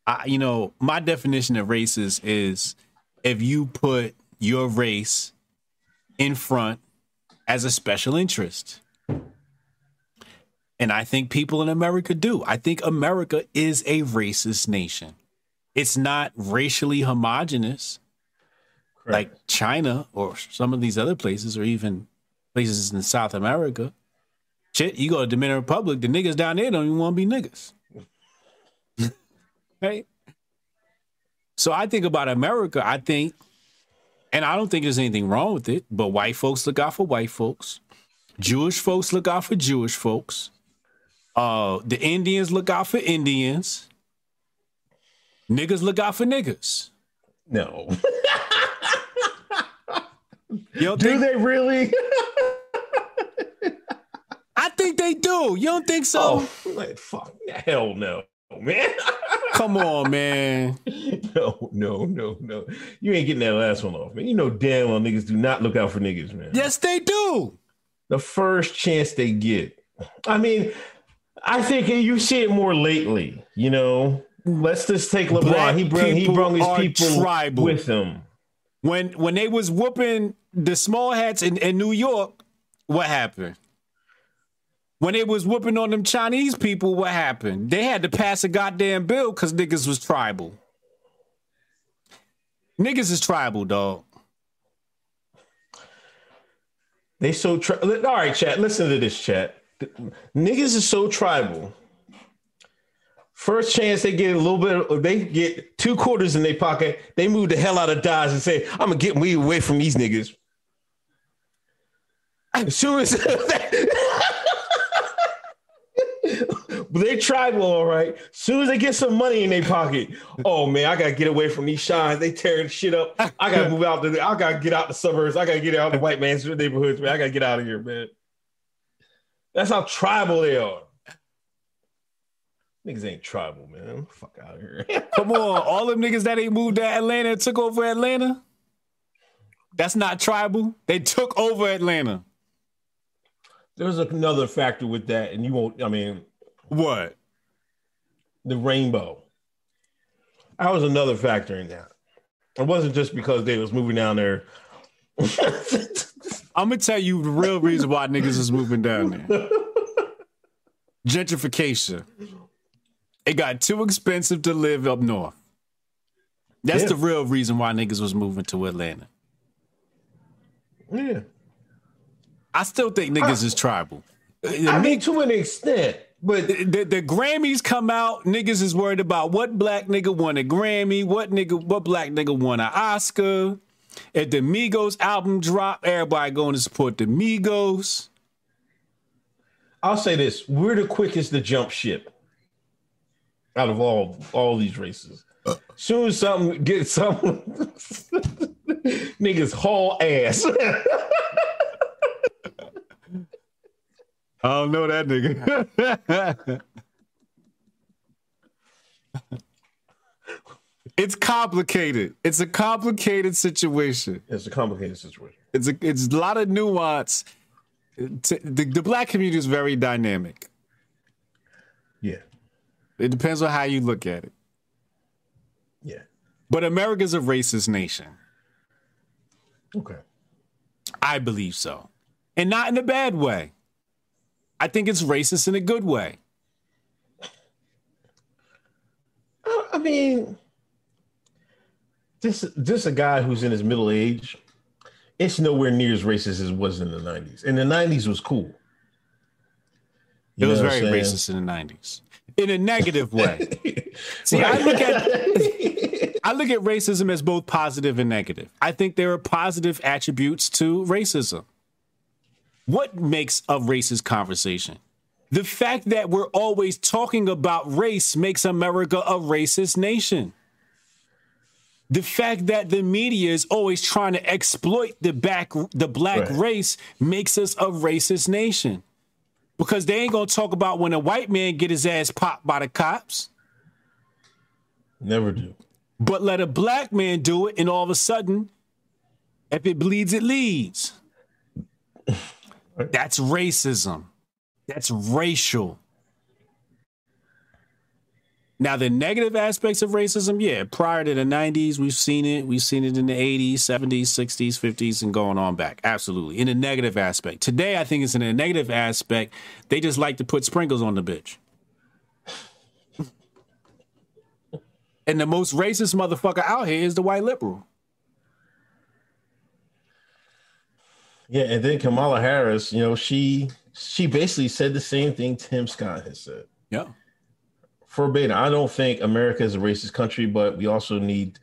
I, you know, my definition of racist is if you put your race in front as a special interest. And I think people in America do. I think America is a racist nation. It's not racially homogenous like China or some of these other places, or even places in South America. Shit, you go to Dominican Republic, the niggas down there don't even want to be niggas. Right? So I think about America, I think, and I don't think there's anything wrong with it, but white folks look out for white folks. Jewish folks look out for Jewish folks. Uh, the Indians look out for Indians. Niggas look out for niggas. No. You don't think, they really? I think they do. You don't think so? oh, fuck. Hell no, Oh, man. Come on, man. no, no, no, no. You ain't getting that last one off, man. You know damn well niggas do not look out for niggas, man. Yes, they do. The first chance they get. I mean, I think you see it more lately, you know. Let's just take LeBron. Black he brought he brought his people tribal. with him. When when they was whooping the small hats in, in New York, what happened? When it was whooping on them Chinese people, what happened? They had to pass a goddamn bill because niggas was tribal. Niggas is tribal, dog. They so tri- all right, chat. Listen to this, chat. Niggas is so tribal. First chance they get a little bit, they get two quarters in their pocket. They move the hell out of Dodge and say, "I'm gonna get me away from these niggas." As soon as they tribal, all right. Soon as they get some money in their pocket, oh man, I gotta get away from these shines. They tearing shit up. I gotta move out. The, I gotta get out the suburbs. I gotta get out of the white man's neighborhoods. Man, I gotta get out of here, man. That's how tribal they are. Niggas ain't tribal, man. Fuck out of here. Come on, all them niggas that ain't moved to Atlanta and took over Atlanta. That's not tribal. They took over Atlanta. There's another factor with that, and you won't. I mean, What? the rainbow. That was another factor in that. It wasn't just because they was moving down there. I'm gonna tell you the real reason why niggas is moving down there. Gentrification. It got too expensive to live up north. That's Yeah. the real reason why niggas was moving to Atlanta. yeah, I still think niggas is tribal. I mean to an extent, but the, the Grammys come out, niggas is worried about what black nigga won a Grammy, what nigga, what black nigga won an Oscar. If the Migos album drop, everybody going to support the Migos. I'll say this: we're the quickest to jump ship out of all all these races. Soon something gets something, niggas haul ass. I don't know that nigga. it's complicated. It's a complicated situation. it's a complicated situation. It's a it's a lot of nuance. The, the black community is very dynamic. Yeah, It depends on how you look at it. yeah. But America's a racist nation. Okay. I believe so. And not in a bad way. I think it's racist in a good way. I I mean, this this a guy who's in his middle age. It's nowhere near as racist as it was in the '90s. In the '90s was cool. It was very racist in the 90s. In a negative way. See, I look at I look at racism as both positive and negative. I think there are positive attributes to racism. What makes a racist conversation? The fact that we're always talking about race makes America a racist nation. The fact that the media is always trying to exploit the back the black Right. race makes us a racist nation. Because they ain't gonna talk about when a white man get his ass popped by the cops. Never do. But let a black man do it, and all of a sudden, if it bleeds, it leads. That's racism. That's racial. Now, the negative aspects of racism, yeah, prior to the 90s, we've seen it. We've seen it in the 80s, 70s, 60s, 50s, and going on back. Absolutely. In a negative aspect. Today, I think it's in a negative aspect. They just like to put sprinkles on the bitch. and the most racist motherfucker out here is the white liberal. Yeah, and then Kamala Harris, you know, she she basically said the same thing Tim Scott has said. Yeah. Verbatim. I don't think America is a racist country, but we also need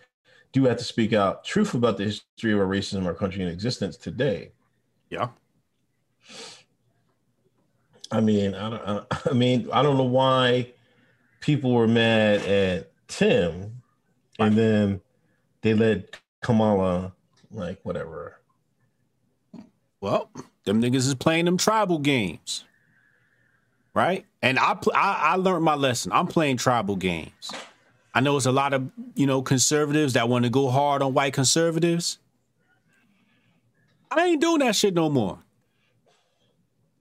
do have to speak out truth about the history of our racism in our country in existence today. Yeah. I mean, I don't. I mean, I don't know why people were mad at Tim, and then they let Kamala like whatever. Well, them niggas is playing them tribal games, right? And I, pl- I I learned my lesson. I'm playing tribal games. I know it's a lot of you know conservatives that want to go hard on white conservatives. I ain't doing that shit no more.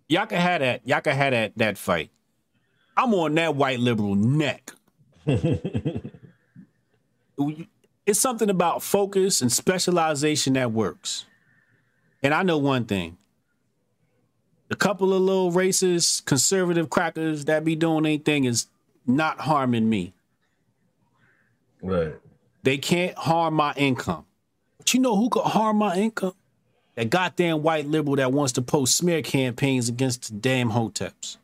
Y'all can have that. Y'all can have that that fight. I'm on that white liberal neck. it's something about focus and specialization that works. And I know one thing. A couple of little racist conservative crackers that be doing anything is not harming me. Right. They can't harm my income. But you know who could harm my income? That goddamn white liberal that wants to post smear campaigns against the damn hoteps.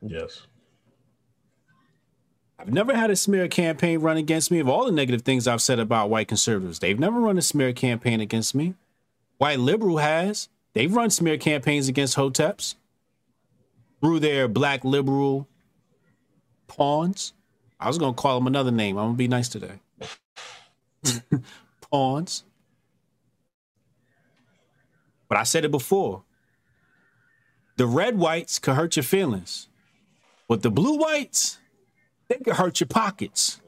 Yes. I've never had a smear campaign run against me of all the negative things I've said about white conservatives. They've never run a smear campaign against me. White liberal has. They've run smear campaigns against hoteps through their black liberal pawns. I was going to call them another name. I'm going to be nice today. pawns. But I said it before. The red whites could hurt your feelings, but the blue whites, they could hurt your pockets.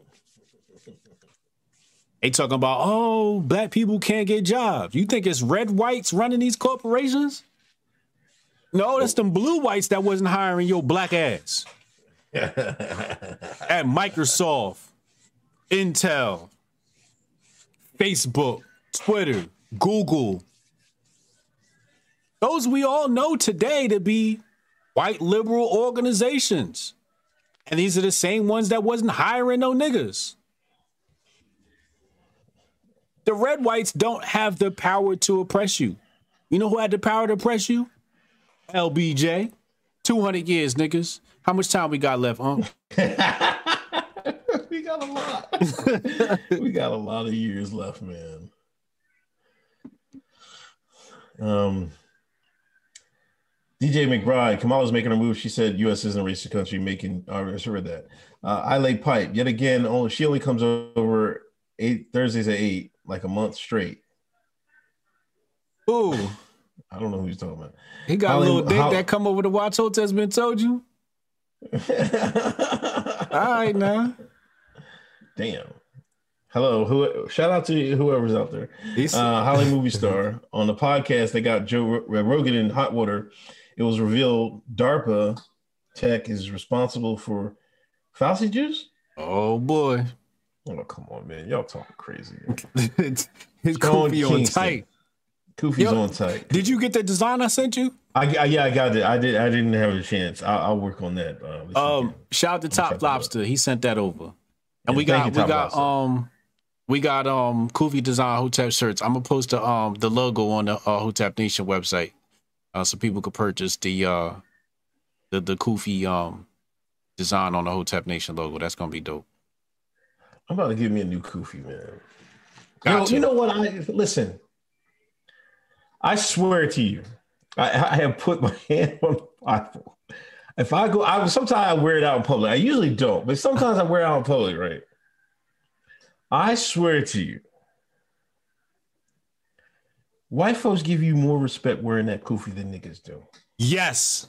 They talking about, oh, black people can't get jobs. You think it's red whites running these corporations? No, that's them blue whites that wasn't hiring your black ass. At Microsoft, Intel, Facebook, Twitter, Google. Those we all know today to be white liberal organizations. And these are the same ones that wasn't hiring no niggas. The red whites don't have the power to oppress you. You know who had the power to oppress you? LBJ. 200 years, niggas. How much time we got left, huh? we got a lot. we got a lot of years left, man. Um, DJ McBride, Kamala's making a move. She said U.S. isn't a racist country. Making, I read that. Uh, I lay pipe yet again. Only she only comes over eight Thursdays at eight, like a month straight. Ooh, I don't know who he's talking about. he got Holly- a little dick Hol- that come over to watch Hotep's been told you. All right, now. Damn. Hello, who? Shout out to whoever's out there. He's- Uh, Holly movie star on the podcast. They got Joe Ro- Rogan in hot water. It was revealed DARPA tech is responsible for Fauci juice. Oh boy, Oh come on, man! Y'all talking crazy. his Sean Kofi on tight. kufi's Yo- on tight. Did you get the design I sent you? I, I yeah, I got it. I did. I didn't have a chance. I'll, I'll work on that. Uh, Um, shout out to Top. Lobster. He sent that over, and Yeah, we got you, we got Lobster. um we got um Kofi Design Hotep shirts. I'm gonna post the um the logo on the uh, Hotep Nation website, uh, so people could purchase the uh the the Kofi um design on the Hotep Nation logo. That's gonna be dope. I'm about to give me a new kufi, man. You Got know, you. you know what? I listen. I swear to you, I, I have put my hand on the Bible. If I go, I sometimes I wear it out in public. I usually don't, but sometimes I wear it out in public, right? I swear to you, white folks give you more respect wearing that kufi than niggas do. Yes.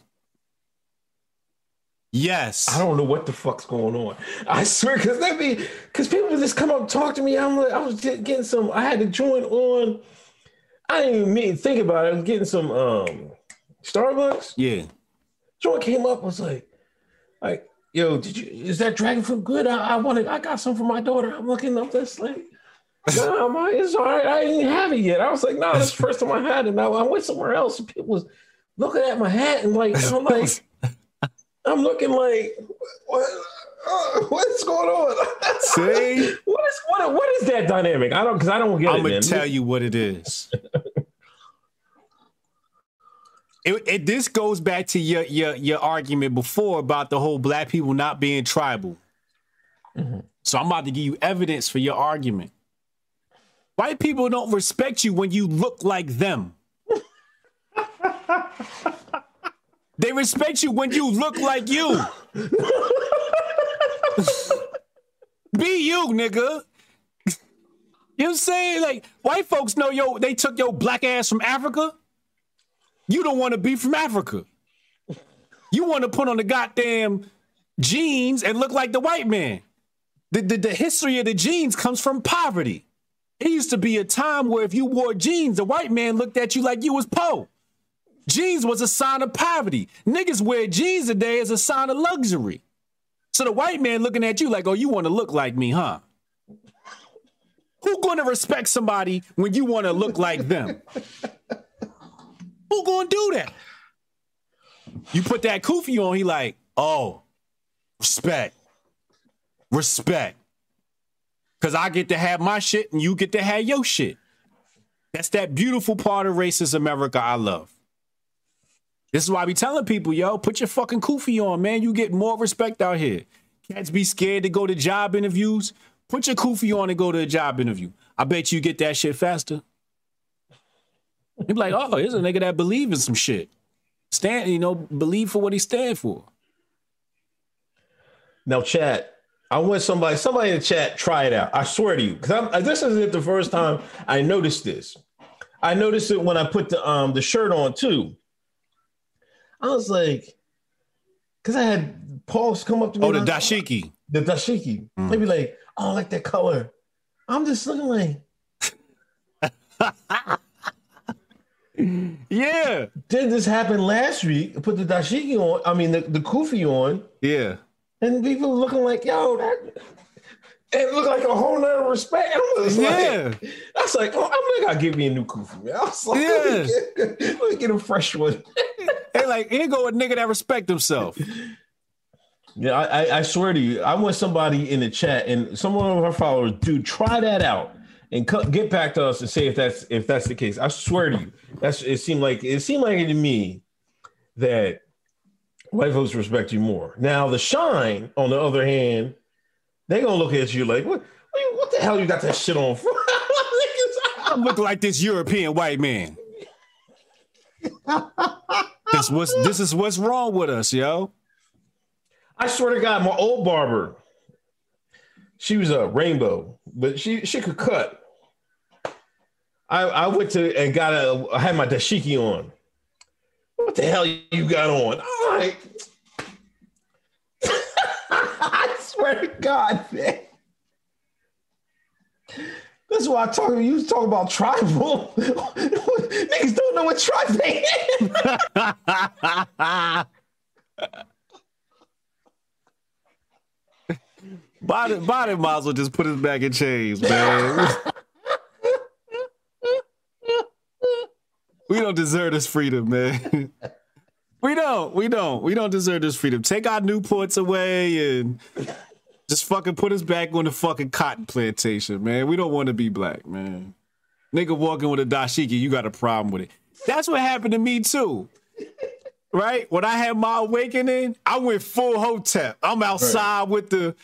Yes. I don't know what the fuck's going on. I swear, because that be because people just come up and talk to me. I'm like, I was getting some. I had to join on. I didn't even mean think about it. I was getting some um Starbucks. Yeah. Joint came up I was like, like, yo, did you is that dragon fruit good? I, I wanted, I got some for my daughter. I'm looking up this like, nah, my, it's all right. I didn't have it yet. I was like, no, nah, that's the first time I had it. Now I went somewhere else and people was looking at my hat and like, I'm like, I'm looking like, what, uh, what's going on? See? what is what, what is that dynamic? I don't because I don't get it. I'm gonna tell you what it is. It, it, this goes back to your, your your argument before about the whole black people not being tribal. So I'm about to give you evidence for your argument. White people don't respect you when you look like them. they respect you when you look like you. Be you, nigga. You know what I'm saying? Like, white folks know yo, they took your black ass from Africa. You don't want to be from Africa. You want to put on the goddamn jeans and look like the white man. The, the, the history of the jeans comes from poverty. It used to be a time where if you wore jeans, the white man looked at you like you was poor. Jeans was a sign of poverty. Niggas wear jeans today as a sign of luxury. So the white man looking at you like, oh, you want to look like me, huh? Who gonna respect somebody when you want to look like them? Who gonna do that? You put that kufi on, he like, oh, respect. Respect. Cause I get to have my shit and you get to have your shit. That's that beautiful part of racist America I love. This is why I be telling people, yo, put your fucking kufi on, man. You get more respect out here. Cats be scared to go to job interviews. Put your kufi on and go to a job interview. I bet you get that shit faster. You be like, oh, here's a nigga that believe in some shit. Stand, you know, believe for what he stand for. Now, chat. I want somebody, somebody in the chat, try it out. I swear to you, because this isn't the first time I noticed this. I noticed it when I put the um the shirt on too. I was like, because I had Pauls come up to me. Oh, the and I was- dashiki. the dashiki. Mm. Maybe like, oh, I like that color. I'm just looking like, Yeah. did this happen last week? Put the dashiki on. I mean, the, the kufi on, Yeah. and people looking like, yo, that. It looked like a whole nother respect. I'm just Yeah. like, I was like, oh, I'm gonna give me a new kufi, man. I was like, Yeah. let, me get, let me get a fresh one. Hey, like, here go a nigga that respect himself. Yeah, I, I, I swear to you, I want somebody in the chat and some of our followers, dude, try that out and co- get back to us and say if that's if that's the case. I swear to you, that's it seemed like it seemed like to me that white folks respect you more. Now the shine, on the other hand, they gonna look at you like, what, what, what the hell you got that shit on for? I look like this European white man. this what's this is what's wrong with us, yo. I swear to God, my old barber, she was a rainbow, but she she could cut. I I went to and got a I had my dashiki on. What the hell you got on? I'm like, I swear to God, man. This is why I talk. You talk about tribal. Niggas don't know what tribe they. Body, body might as well just put his back in chains, man. we don't deserve this freedom, man. We don't. We don't. We don't deserve this freedom. Take our Newports away and just fucking put us back on the fucking cotton plantation, man. We don't want to be black, man. Nigga walking with a dashiki, you got a problem with it. That's what happened to me too. Right? When I had my awakening, I went full hotep. I'm outside with the,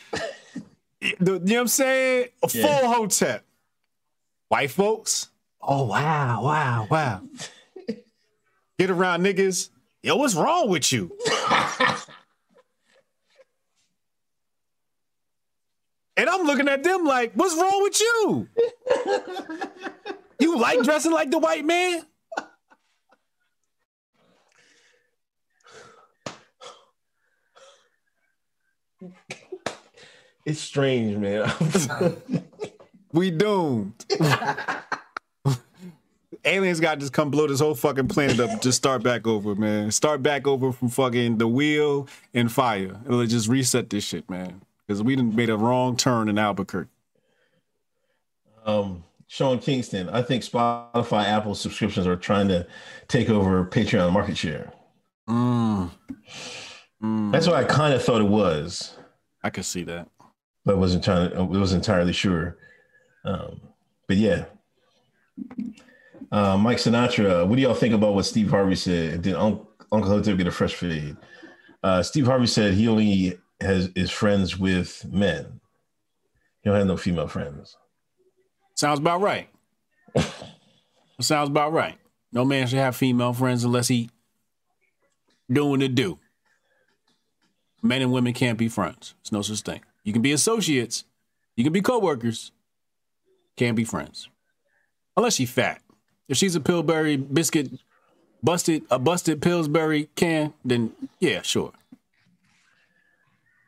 the, you know what I'm saying? A full Yeah. hotep. White folks, oh wow, wow, wow. Get around niggas. Yo, what's wrong with you? and I'm looking at them like, what's wrong with you? You like dressing like the white man? It's strange, man. We doomed. Aliens got to just come blow this whole fucking planet up. Just start back over, man. Start back over from fucking the wheel and fire. It'll just reset this shit, man. Because we done made a wrong turn in Albuquerque. um, Sean Kingston, I think Spotify, Apple subscriptions are trying to take over Patreon market share. Mm. That's what I kind of thought it was, I could see that. but wasn't trying to. I wasn't entirely sure. Um, but yeah, uh, Mike Sinatra. What do y'all think about what Steve Harvey said? Did Uncle Hotep get a fresh fade? Uh, Steve Harvey said he only has is friends with men. He don't have no female friends. Sounds about right. Sounds about right. No man should have female friends unless he doing the do. Men and women can't be friends. It's no such thing. You can be associates. You can be co-workers. Can't be friends. Unless she's fat. If she's a Pillsbury biscuit busted a busted Pillsbury can, then yeah, sure.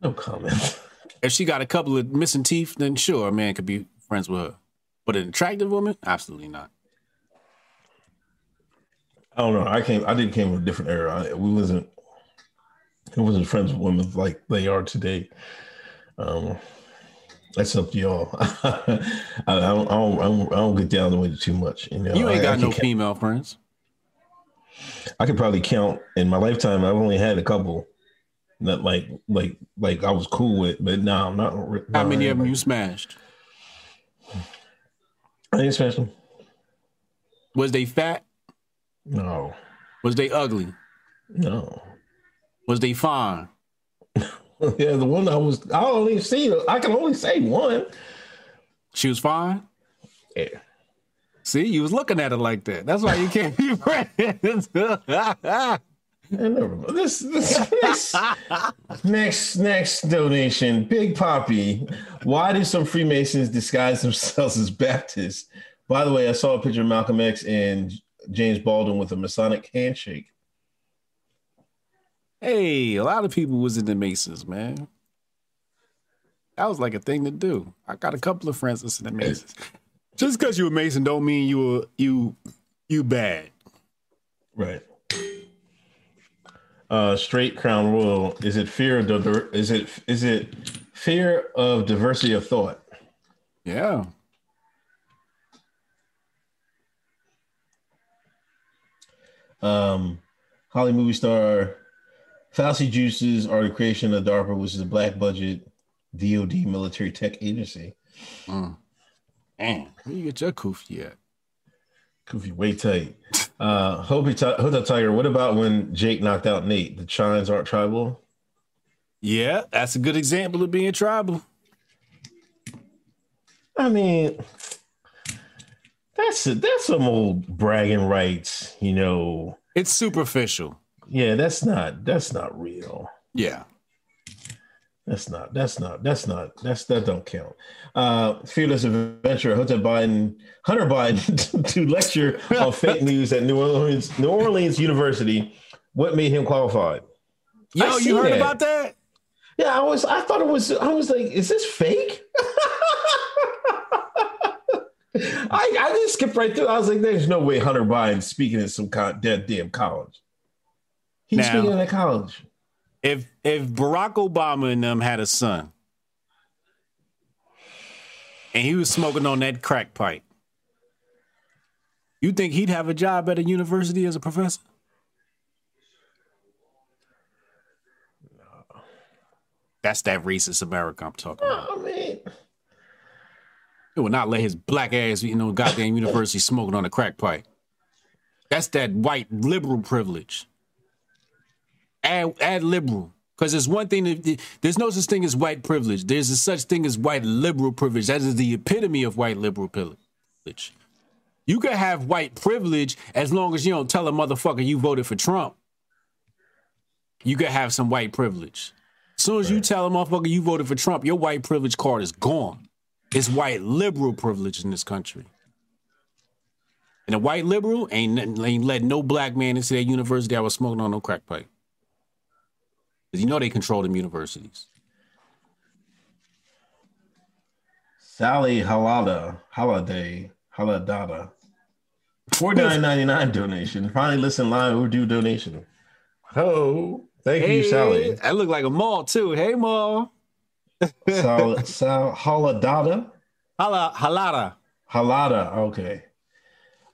No comment. If she got a couple of missing teeth, then sure, a man could be friends with her. But an attractive woman, absolutely not. I don't know. I came. I didn't came from a different era. I, we wasn't. I wasn't friends with women like they are today. Um, that's up to y'all. I, I, don't, I, don't, I don't. I don't get down the way too much. You know, You ain't got no female friends. I could probably count in my lifetime. I've only had a couple. That like like like I was cool with, but no, I'm not. How many of them you smashed? I ain't special. Was they fat? No, Was they ugly? no. Was they fine? Yeah, the one I was. I only see. I can only say one. She was fine? Yeah. See, you was looking at it like that. That's why you can't be friends. And never mind. This, this next, next next donation, Big Poppy. Why do some Freemasons disguise themselves as Baptists? By the way, I saw a picture of Malcolm X and James Baldwin with a Masonic handshake. hey, a lot of people was in the Masons, man. That was like a thing to do. I got a couple of friends that's in the Masons. Just because you a Mason don't mean you were you you bad. Right. Uh, straight crown royal. Is it fear of diver- is it is it fear of diversity of thought? Yeah. Um, Holly movie star Fauci juices are the creation of DARPA, which is a black budget DoD military tech agency. Man, where you get your kufi at? Goofy, way tight. Uh, Hotel Tiger. What about when Jake knocked out Nate? The shines aren't tribal. Yeah, that's a good example of being tribal. I mean, that's that's some old bragging rights, you know. It's superficial. Yeah, that's not that's not real. Yeah. That's not. That's not. That's not. That's that don't count. Uh, fearless adventure. Hunter Biden. Hunter Biden to lecture on fake news at New Orleans New Orleans University. What made him qualified? Yo, you heard that. about that? Yeah, I was. I thought it was. I was like, is this fake? I I just skipped right through. I was like, there's no way Hunter Biden speaking in some kind dead damn college. He's Now- speaking in a college. If if Barack Obama and them had a son and he was smoking on that crack pipe, you think he'd have a job at a university as a professor? No. That's that racist America I'm talking about. I mean, He would not let his black ass, you know, goddamn university smoking on a crack pipe. That's that white liberal privilege. Add, add liberal. Because there's one thing, that, there's no such thing as white privilege. There's a such thing as white liberal privilege. That is the epitome of white liberal privilege. You can have white privilege as long as you don't tell a motherfucker you voted for Trump. You can have some white privilege. As soon as you tell a motherfucker you voted for Trump, your white privilege card is gone. It's white liberal privilege in this country. And a white liberal ain't, ain't letting no black man into that university that was smoking on no crack pipe. Because you know they control them universities. Sally Halada, Holiday, Haladada. Four nine ninety nine donation. Finally listen live or do donation. Oh, thank Hey, you, Sally. That look like a mall too. Hey, mall. Sal, Sal Haladada. Hala, halada. Halada. Okay.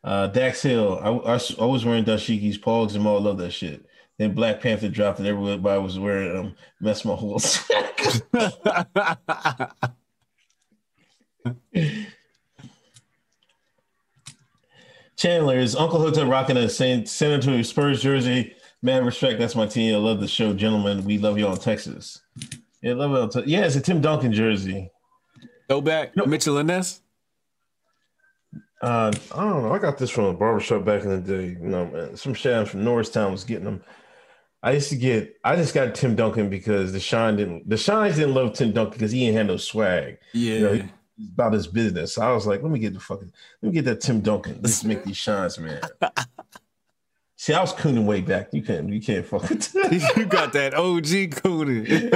Uh, Dax Hill. I I was wearing Dashiki's Pogs and all love that shit. Then Black Panther dropped and everybody was wearing them. Messed my whole Chandler is Uncle Hotep rocking a San, Antonio Spurs jersey. Man, respect. That's my team. I love the show, gentlemen. We love y'all in Texas. Yeah, love. Te- yeah, it's a Tim Duncan jersey. Go back, Mitchell and Ness. Uh, I don't know. I got this from a barbershop back in the day. You know, man, some sham from Norristown was getting them. I used to get. I just got Tim Duncan because the Shine didn't. The Shines didn't love Tim Duncan because he ain't had no swag. Yeah. You know, he- about his business. So I was like, let me get the fucking. Let me get that Tim Duncan. Let's make these shines, man. See, I was cooning way back. You can't. You can't fuck with that. you got that OG cooning.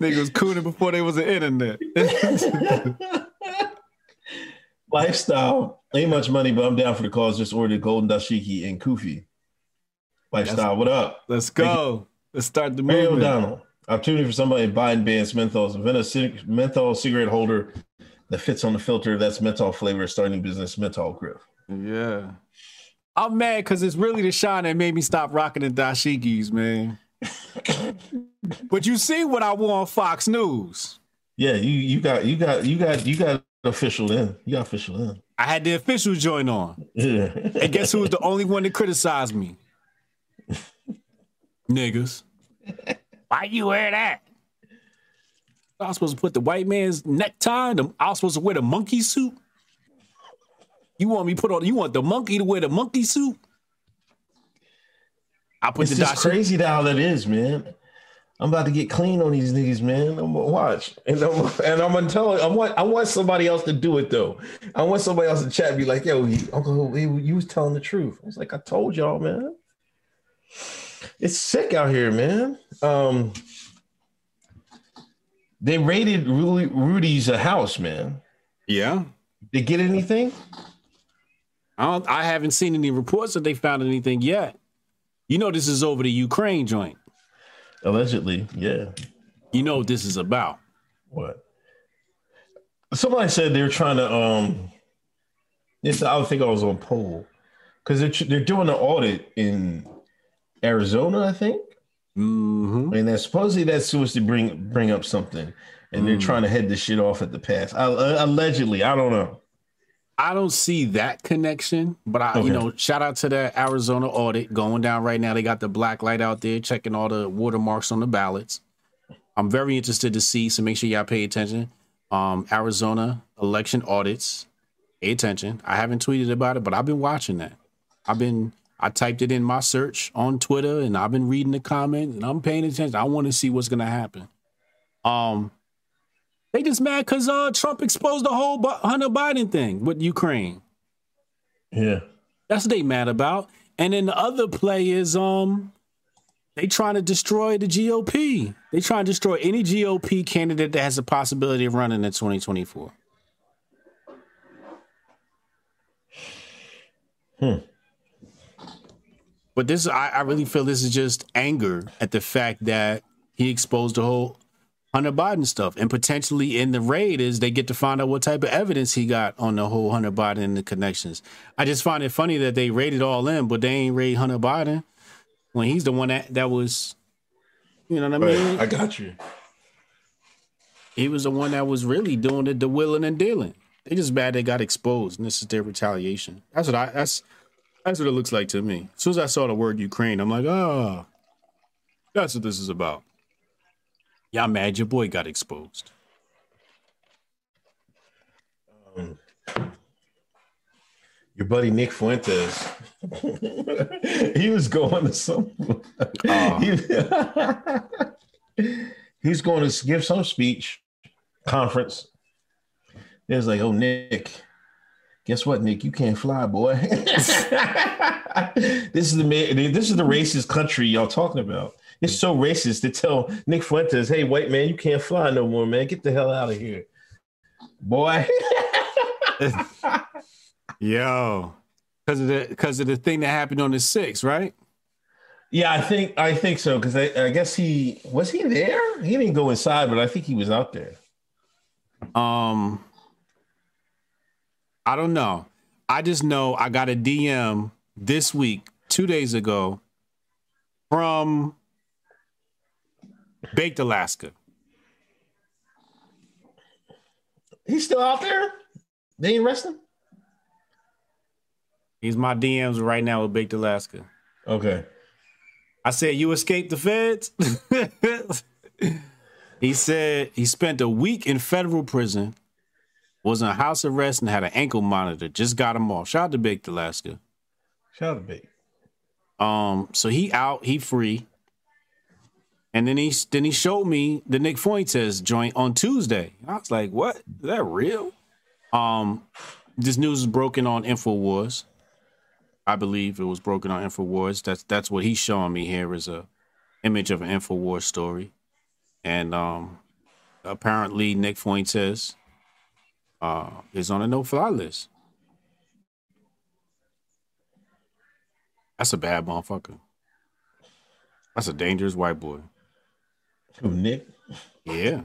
Nigga was cooning before there was an internet. Lifestyle ain't much money, but I'm down for the cause. Just ordered golden dashiki and kufi. Lifestyle, what up? Let's go. Let's start the Mary movement. O'Donnell. Opportunity for somebody to buy and bans menthols. Invent a cig- menthol cigarette holder that fits on the filter. That's menthol flavor. Starting business, menthol grip. Yeah. I'm mad because it's really the shine that made me stop rocking the dashikis, man. but you see what I wore on Fox News. Yeah, you you got you got you got you got official in. You got official in. I had the official joint on. Yeah. And guess who was the only one that criticized me? Niggas. Why you wear that? I was supposed to put the white man's necktie. The, I was supposed to wear the monkey suit. You want me put on? You want the monkey to wear the monkey suit? I put It's the just crazy how that is, man. I'm about to get clean on these niggas, man. I'm gonna watch, and I'm and I'm gonna tell. I want I want somebody else to do it though. I want somebody else to chat, and be like, "Yo, Uncle, you was telling the truth." I was like, "I told y'all, man. It's sick out here, man." Um, they raided Rudy, Rudy's uh, house, man. Yeah. They get anything? I don't, I haven't seen any reports that they found anything yet. You know this is over the Ukraine joint. Allegedly, yeah. You know what this is about. What? Somebody said they're trying to um. This I would think I was on poll because they're they're doing an audit in Arizona, I think, Mm-hmm. and that's supposedly that's supposed to bring bring up something, and they're trying to head this shit off at the pass. I, uh, allegedly, I don't know. I don't see that connection, but I, you know, shout out to that Arizona audit going down right now. They got the black light out there checking all the watermarks on the ballots. I'm very interested to see, so make sure y'all pay attention. Um, Arizona election audits, pay attention. I haven't tweeted about it, but I've been watching that. I've been, I typed it in my search on Twitter, and I've been reading the comments, and I'm paying attention. I want to see what's gonna happen. Um, they just mad because uh, Trump exposed the whole Hunter Biden thing with Ukraine. Yeah, That's what they mad about. And then the other play is um they trying to destroy the GOP. They trying to destroy any GOP candidate that has a possibility of running in 2024. Hmm. But this, I, I really feel this is just anger at the fact that he exposed the whole Hunter Biden stuff, and potentially in the raid is they get to find out what type of evidence he got on the whole Hunter Biden and the connections. I just find it funny that they raided all in, but they ain't raid Hunter Biden when he's the one that that was, you know what I mean? I got you. he was the one that was really doing the, the willing and dealing. They just bad they got exposed, and this is their retaliation. That's what I that's that's what it looks like to me. As soon as I saw the word Ukraine, I'm like, oh, that's what this is about. Y'all mad your boy got exposed. Um, your buddy Nick Fuentes, he was going to some. Oh. he, he's going to give some speech conference. It was like, oh Nick, guess what, Nick? You can't fly, boy. this is the. This is the racist country y'all talking about. It's so racist to tell Nick Fuentes, "Hey, white man, you can't fly no more, man. Get the hell out of here, boy." Yo, because of the because of the thing that happened on the six, right? yeah, I think I think so because I, I guess he was he there. He didn't go inside, but I think he was out there. Um, I don't know. I just know I got a DM this week, two days ago, from Baked Alaska. He's still out there. They ain't resting. He's my DMs right now with Baked Alaska. Okay. I said, You escaped the feds? he said he spent a week in federal prison, was in house arrest, and had an ankle monitor. Just got him off. Shout out to Baked Alaska. Shout out to Big. Um, so he out, he free. And then he then he showed me the Nick Fuentes joint on Tuesday. I was like, "What? Is that real?" Um, this news is broken on Infowars. I believe it was broken on Infowars. That's that's what he's showing me here is a image of an Infowars story, and um, apparently Nick Fuentes uh, is on a no-fly list. That's a bad motherfucker. That's a dangerous white boy. Nick? Yeah.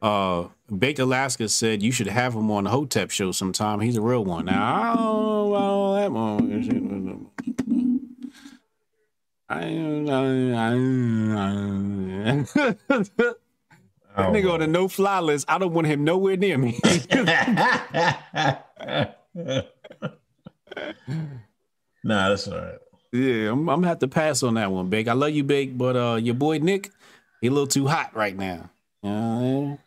Uh, Baked Alaska said you should have him on the Hotep show sometime. He's a real one. Now I don't know about all that one. I, that nigga on the no fly list. I don't want him nowhere near me. Nah, that's all right. yeah, I'm, I'm gonna have to pass on that one, Bake. I love you, Bake, but uh, your boy Nick, he a little too hot right now. You know what I mean?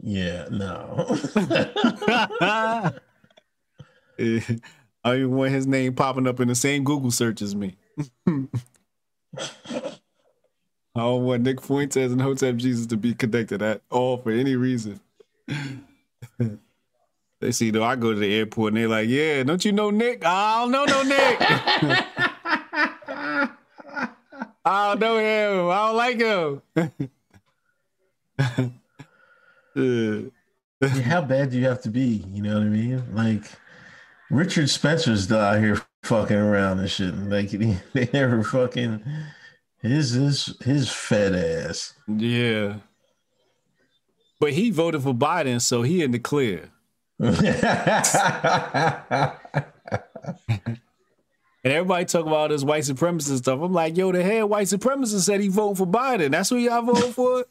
Yeah, no. I don't even want his name popping up in the same Google search as me. I don't want Nick Fuentes and Hotep Jesus to be connected at all for any reason. they see though I go to the airport and they're like, "Yeah, don't you know Nick? Ah, I don't know no Nick. I don't know him. I don't like him." How bad do you have to be? You know what I mean? Like Richard Spencer's out here fucking around and shit. Like he, they never fucking his his his fat ass. yeah. But he voted for Biden, so he in the clear. And everybody talk about this white supremacist stuff. I'm like, yo, the head white supremacist said he voted for Biden. That's who y'all voted for?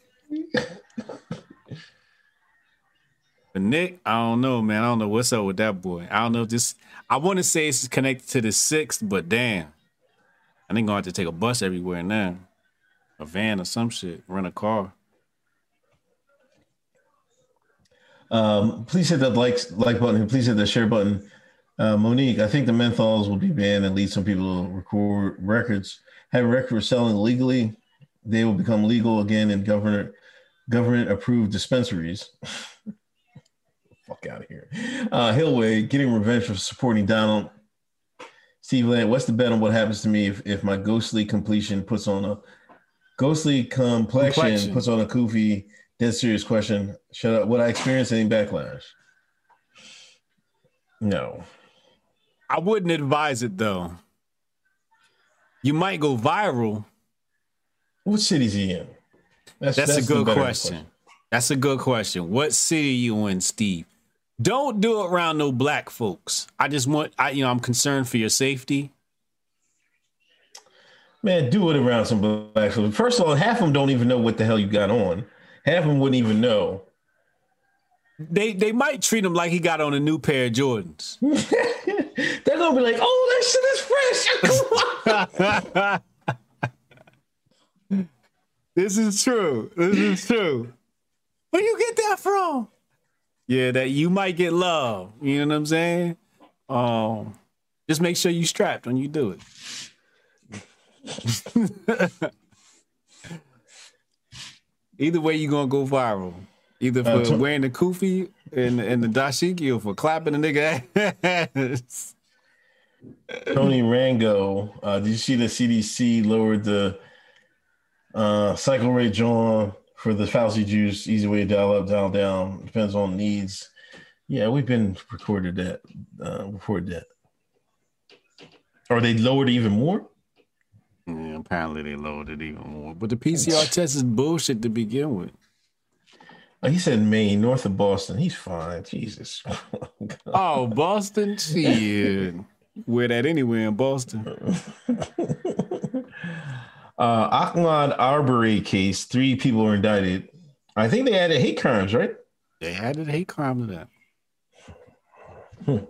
but Nick, I don't know, man. I don't know what's up with that boy. I don't know if this I want to say it's connected to the sixth, but damn. I think gonna have to take a bus everywhere now. A van or some shit. Rent a car. Um, please hit that like like button. Please hit the share button. Uh, Monique, I think the menthols will be banned and lead some people to record records. Have records selling legally, they will become legal again in government government approved dispensaries. Fuck out of here. Uh, Hillway getting revenge for supporting Donald. Steve Land, what's the bet on what happens to me if, if my ghostly completion puts on a ghostly complexion, Complexion. puts on a goofy, dead serious question? Shut up. Would I experience any backlash? No. I wouldn't advise it though. You might go viral. What city's he in? That's, a good better question. That's a good question. What city are you in, Steve? Don't do it around no black folks. I just want I you know, I'm concerned for your safety. Man, do it around some black folks. First of all, half of them don't even know what the hell you got on. Half of them wouldn't even know. They they might treat him like he got on a new pair of Jordans. They're gonna be like, "Oh, that shit is fresh." This is true. This is true. Where you get that from? Yeah, that you might get love. You know what I'm saying? Um, just make sure you strapped when you do it. Either way, you're gonna go viral. Either for Uh, to- wearing the kufi and, and the dashiki or for clapping the nigga ass. Tony Rango. Uh, did you see the CDC lowered the uh, cycle rate, John, for the Fauci juice? Easy way, to dial up, dial down. Depends on needs. Yeah, we've been recorded that, uh, reported that. Or they lowered even more? Yeah, apparently they lowered it even more. But the PCR test is bullshit to begin with. Oh, he said Maine, north of Boston. He's fine. Jesus. Oh, Boston? Shit. Wear that anywhere in Boston. uh, Ahmaud Arbery case, three people were indicted. I think they added hate crimes, right? They added hate crime to that.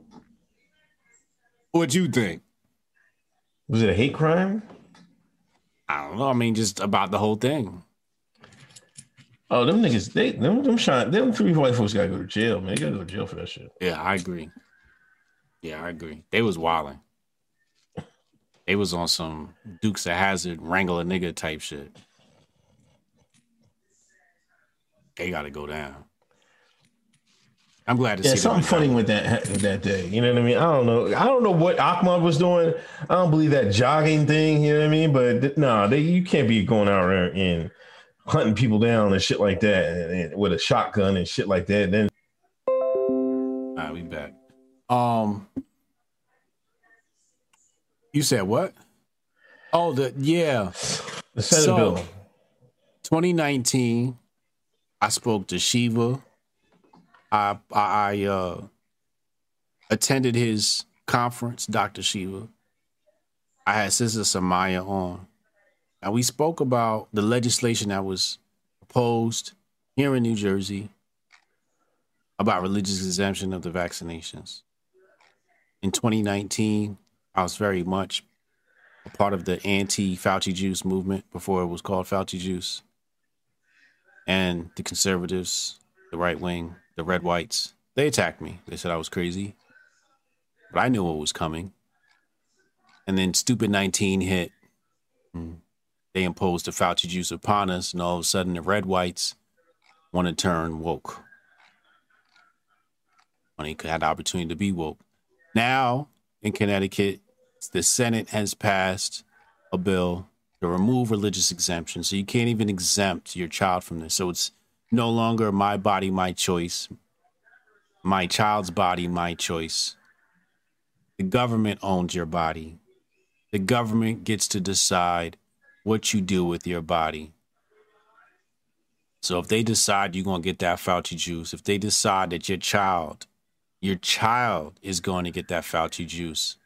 What'd you think? Was it a hate crime? I don't know. I mean, just about the whole thing. Oh, them niggas, they them them shine, them three white folks gotta go to jail, man. They gotta go to jail for that shit. Yeah, I agree. Yeah, I agree. They was wilding. They was on some Dukes of Hazzard, wrangle a nigga type shit. They got to go down. I'm glad to Yeah, see something funny with that that day. You know what I mean? I don't know. I don't know what Ahmaud was doing. I don't believe that jogging thing. You know what I mean? But no, they you can't be going out there and hunting people down and shit like that and, and with a shotgun and shit like that. Then All right, we back. Um, you said what? Oh, the yeah. the Senate So- bill. 2019, I spoke to Shiva. I I, I uh, attended his conference, Dr. Shiva. I had Sister Samaya on. And we spoke about the legislation that was proposed here in New Jersey about religious exemption of the vaccinations. In 2019, I was very much a part of the anti Fauci juice movement before it was called Fauci juice. And the conservatives, the right wing, the red whites, they attacked me. They said I was crazy. But I knew what was coming. And then Stupid 19 hit. Mm. They imposed the Fauci juice upon us, and all of a sudden the red whites want to turn woke. When they had the opportunity to be woke. Now, in Connecticut, the Senate has passed a bill to remove religious exemption. So you can't even exempt your child from this. So it's no longer my body, my choice, my child's body, my choice. The government owns your body. The government gets to decide what you do with your body. So if they decide you're going to get that Fauci juice, if they decide that your child, your child is going to get that Fauci juice,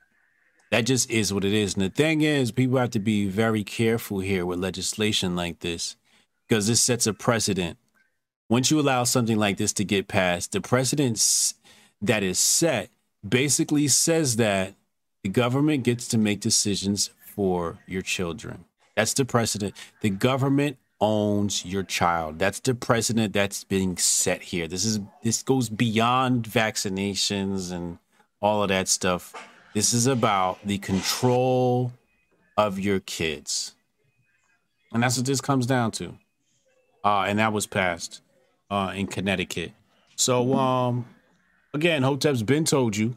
that just is what it is. And the thing is, people have to be very careful here with legislation like this because this sets a precedent. Once you allow something like this to get passed, the precedent that is set basically says that the government gets to make decisions for your children. That's the precedent. The government owns your child. That's the precedent that's being set here. This is this goes beyond vaccinations and all of that stuff. This is about the control of your kids. And that's what this comes down to. Uh, and that was passed uh, in Connecticut. So, um, again, Hotep's been told you.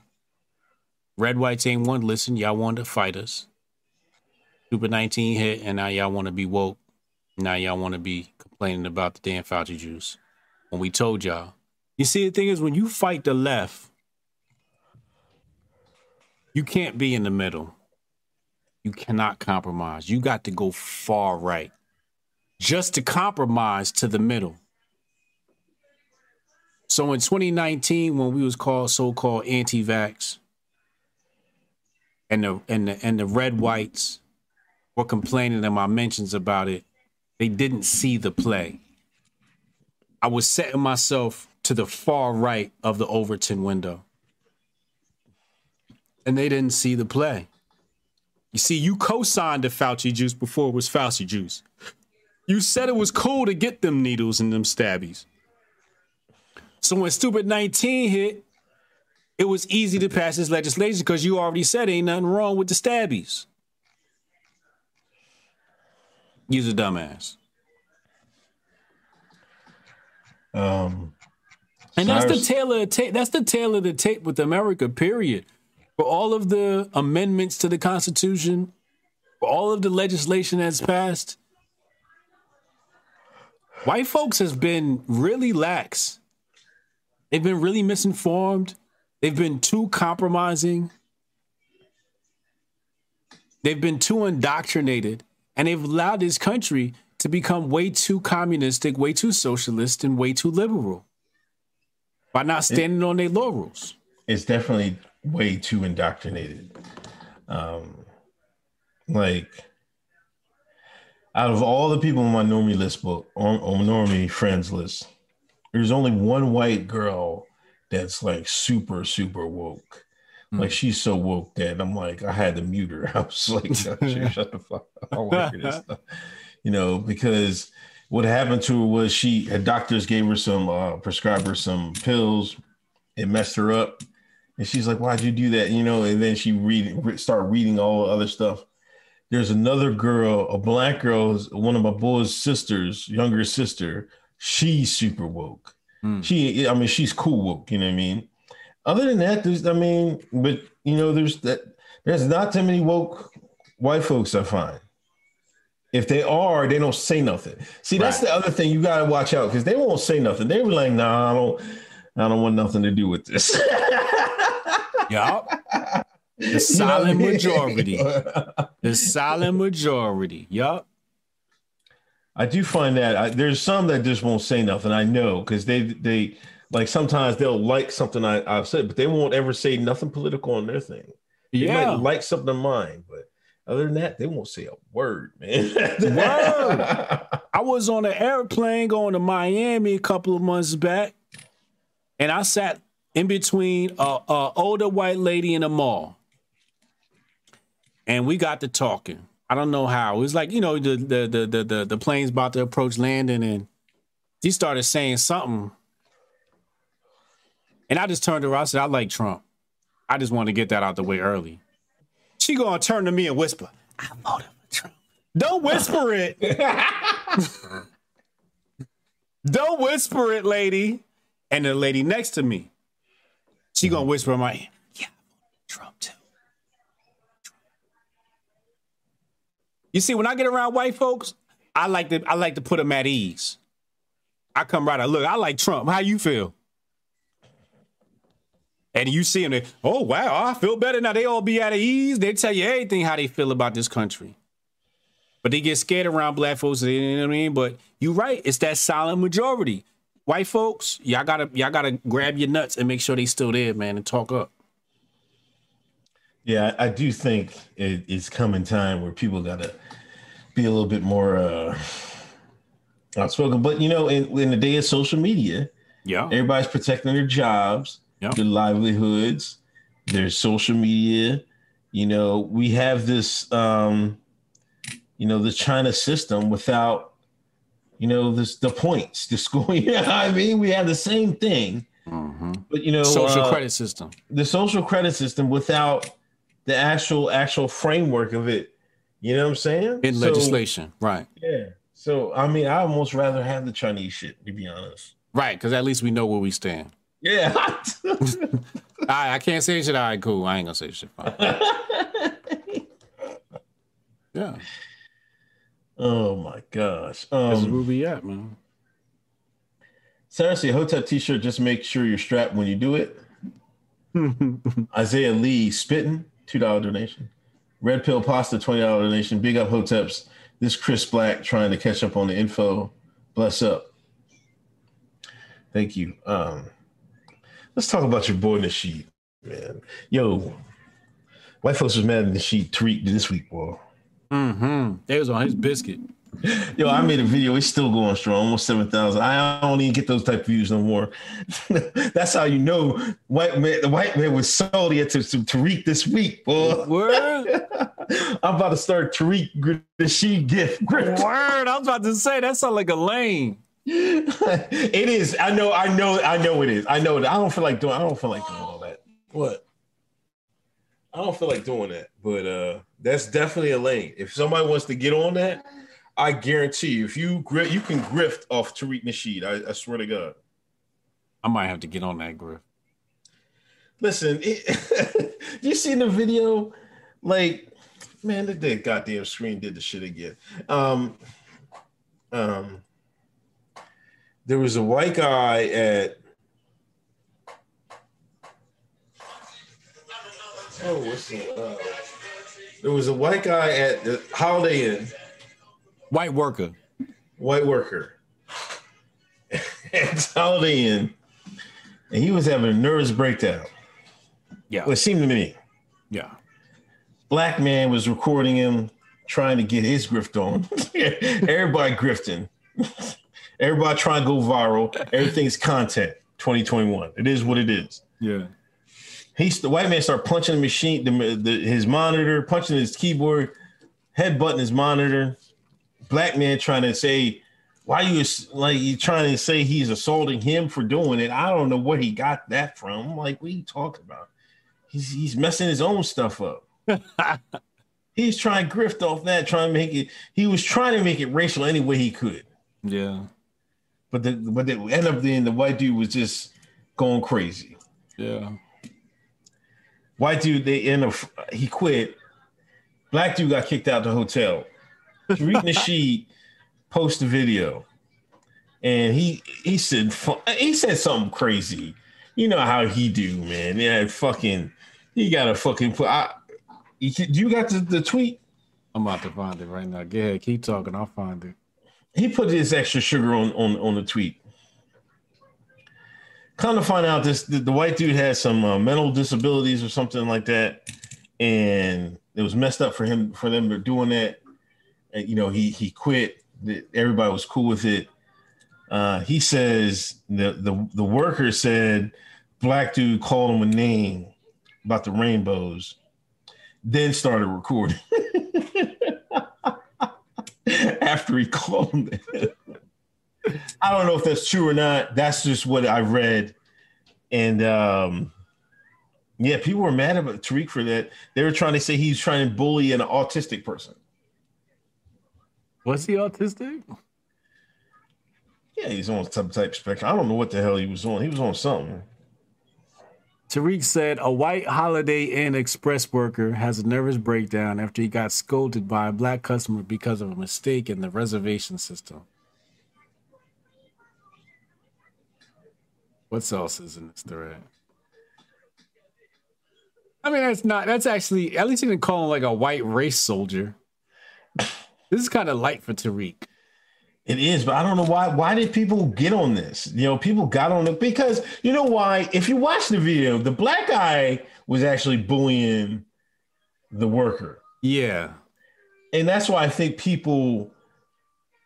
Red Whites ain't one listen. Y'all wanted to fight us. Stupid 19 hit, and now y'all want to be woke. Now y'all want to be complaining about the damn Fauci juice. When we told y'all. You see, the thing is, when you fight the left, you can't be in the middle. You cannot compromise. You got to go far right just to compromise to the middle. So in 2019, when we was called so-called anti-vax, and the and the and the red whites were complaining in my mentions about it, they didn't see the play. I was setting myself to the far right of the Overton window. And they didn't see the play. You see, you co-signed the Fauci juice before it was Fauci juice. You said it was cool to get them needles and them stabbies. So when Stupid 19 hit, it was easy to pass this legislation because you already said ain't nothing wrong with the stabbies. You's a dumbass. Um, And that's the Cyrus- tail of the tape. That's the tail of the tape with America, period. for all of the amendments to the Constitution, for all of the legislation that's passed, white folks has been really lax. They've been really misinformed. They've been too compromising. They've been too indoctrinated, and they've allowed this country to become way too communistic, way too socialist, and way too liberal by not standing on their laurels. It's definitely way too indoctrinated. Um, like out of all the people on my normie list book on, on normie friends list, there's only one white girl that's like super super woke. Like she's so woke that I'm like I had to mute her. I was like, shut the fuck up. I want to hear this stuff. You know, because what happened to her was she her doctors gave her some uh prescribed her some pills. It messed her up. And she's like, why'd you do that? You know, and then she read start reading all the other stuff. There's another girl, a black girl, one of my boy's sisters, younger sister. She's super woke. She, I mean, she's cool woke. You know what I mean? Other than that, there's, I mean, but you know, there's that. There's not too many woke white folks I find. If they are, they don't say nothing. See, that's the other thing you gotta watch out because they won't say nothing. They were like, "Nah, I don't, I don't want nothing to do with this." Yup. The You know what silent majority. The silent majority. Yup. I do find that I, there's some that just won't say nothing. I know because they they like sometimes they'll like something I, I've said, but they won't ever say nothing political on their thing. They Yeah. might like something of mine, but other than that, they won't say a word, man. Word. I was on an airplane going to Miami a couple of months back, and I sat in between a, a older white lady in a mall, and we got to talking. I don't know how. It was like you know the the the the the, the plane's about to approach landing, and she started saying something, and I just turned to her. I said, "I like Trump. I just want to get that out the way early." She gonna turn to me and whisper, "I voted for Trump." Don't whisper it. Don't whisper it, lady. And the lady next to me, she gonna whisper in my ear, yeah, Trump too. You see, when I get around white folks, I like to I like to put them at ease. I come right out. Look, I like Trump. How you feel? And you see them, they, oh wow, I feel better now. They all be at ease. They tell you everything how they feel about this country. But they get scared around black folks, you know what I mean? But you're right, it's that silent majority. White folks, y'all gotta y'all gotta grab your nuts and make sure they still there, man, and talk up. Yeah, I I do think it, it's coming time where people gotta be a little bit more uh outspoken. But you know, in, in the day of social media, Yeah. everybody's protecting their jobs, Yeah. their livelihoods, their social media. You know, we have this um, you know, the China system without, you know, this the points, the score. You know I mean? We have the same thing, but you know, Social uh, credit system. the social credit system without the actual actual framework of it. You know what I'm saying? In So, legislation. Right. Yeah. So I mean, I almost rather have the Chinese shit, to be honest. Right, because at least we know where we stand. Yeah. I I can't say shit. All right, cool. I ain't gonna say shit. Yeah. oh my gosh. That's Um, where we at, man. seriously, Hotep t-shirt. Just make sure you're strapped when you do it. Isaiah Lee spitting two dollar donation. Red Pill Pasta twenty dollar donation. Big up Hoteps. This Chris Black trying to catch up on the info. Bless up. Thank you. Um, let's talk about your boy Nasheed, man. Yo, white folks was mad at Nasheed Tariq this week, boy. Mm-hmm. They was on his biscuit. Yo, I made a video. It's still going strong, almost seven thousand. I don't even get those type of views no more. That's how you know white man. The white man was salty at to, to Tariq this week, boy. Word. I'm about to start Tariq the she gift. Word. I was about to say that sound like a lane. it is. I know. I know. I know it is. I know it. I don't feel like doing. I don't feel like doing all that. What? I don't feel like doing that. But uh that's definitely a lane. If somebody wants to get on that, I guarantee you, if you gri- you can grift off Tariq Nasheed. I, I swear to God. I might have to get on that griff. Listen, it, you seen the video? Like, man, the, the goddamn screen did the shit again. Um, um, there was a white guy at. Oh, what's the? Uh, there was a white guy at the Holiday Inn, White worker. white worker, at Holiday Inn, and he was having a nervous breakdown. Yeah. Well, it seemed to me. Yeah. black man was recording him trying to get his grift on. Everybody grifting. Everybody trying to go viral. Everything's content. 2021. It is what it is. Yeah. He's the white man started punching the machine, the, the, his monitor, punching his keyboard, head headbutting his monitor. Black man trying to say, why you like you trying to say he's assaulting him for doing it? I don't know where he got that from. Like, what are you talking about? He's he's messing his own stuff up. He's trying to grift off that, trying to make it. He was trying to make it racial any way he could, Yeah. But the but the end up being the white dude was just going crazy. Yeah. White dude, they end up he quit. Black dude got kicked out the hotel. Tariq Nasheed posted a video, and he he said he said something crazy. You know how he do, man. Yeah, fucking. He got a fucking put. I, you, you got the, the tweet? I'm about to find it right now. Go ahead. Keep talking. I'll find it. He put his extra sugar on on on the tweet. Come to find out, this the, the white dude had some uh, mental disabilities or something like that, and it was messed up for him for them to doing that. And, you know, he he quit. Everybody was cool with it. Uh, he says the the the worker said black dude called him a name about the rainbows, then started recording. after he called him. I don't know if that's true or not. That's just what I read. And um yeah, people were mad about Tariq for that. They were trying to say he's trying to bully an autistic person. Was he autistic? Yeah, he's on some type spectrum. I don't know what the hell he was on. He was on something. Tariq said a white Holiday Inn Express worker has a nervous breakdown after he got scolded by a black customer because of a mistake in the reservation system. What else is in this thread? I mean, that's not, that's actually, at least he didn't call him like a white race soldier. This is kind of light for Tariq. It is, but I don't know why. Why did people get on this? You know, people got on it because you know why? If you watch the video, the black guy was actually bullying the worker. Yeah. and that's why I think people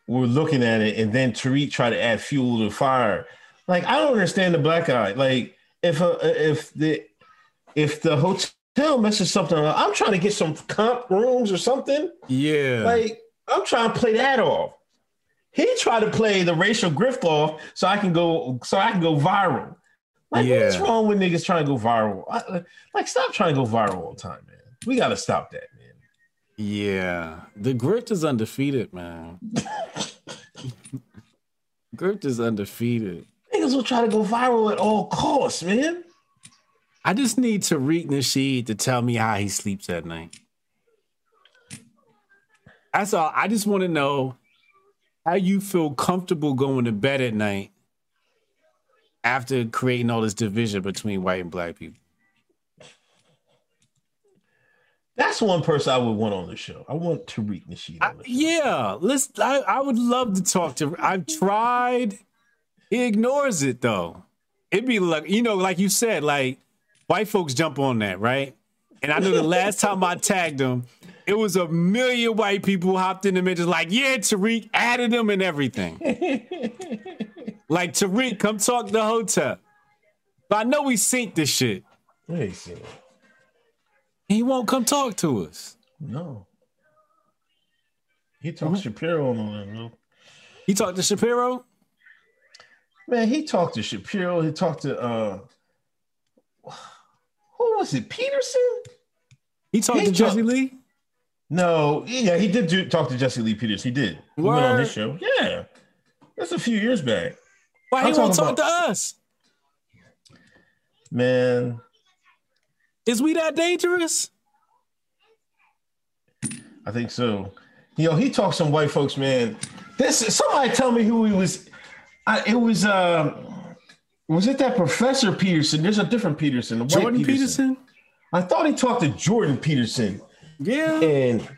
were looking at it, and then Tariq tried to add fuel to the fire. Like I don't understand the black guy. Like if a, if the if the hotel messes something up, I'm trying to get some comp rooms or something. Yeah. Like I'm trying to play that off. He tried to play the racial grift off so I can go so I can go viral. Like what's wrong with niggas trying to go viral? I- like stop trying to go viral all the time, man. We got to stop that, man. Yeah, the Grift is undefeated, man. Grift is undefeated. Niggas will try to go viral at all costs, man. I just need Tariq Nasheed to tell me how he sleeps at night. That's all. I just want to know how you feel comfortable going to bed at night after creating all this division between white and black people. That's one person I would want on the show. I want Tariq Nasheed on the show. Yeah, let's. I, I would love to talk to. I've tried. He ignores it though. It'd be like you know, like you said, like white folks jump on that, right? And I know the last time I tagged him, it was a million white people hopped in the just like, yeah, Tariq added them and everything. like Tariq, come talk to the Hotel. But I know we synced this shit. He won't come talk to us. No. He talked to Shapiro on that, bro. He talked to Shapiro. Man, he talked to Shapiro. He talked to uh who was it? Peterson? He talked He to Jesse Lee. No, yeah, he did do, talk to Jesse Lee Peters. He did. He went on his show. Yeah. That's a few years back. Why he I'm won't talking talk to us? Man, Is we that dangerous? I think so. You know, he talked some white folks, man. This somebody tell me who he was. I, it was uh was it that Professor Peterson? There's a different Peterson. Jordan Peterson? I thought he talked to Jordan Peterson, Yeah. and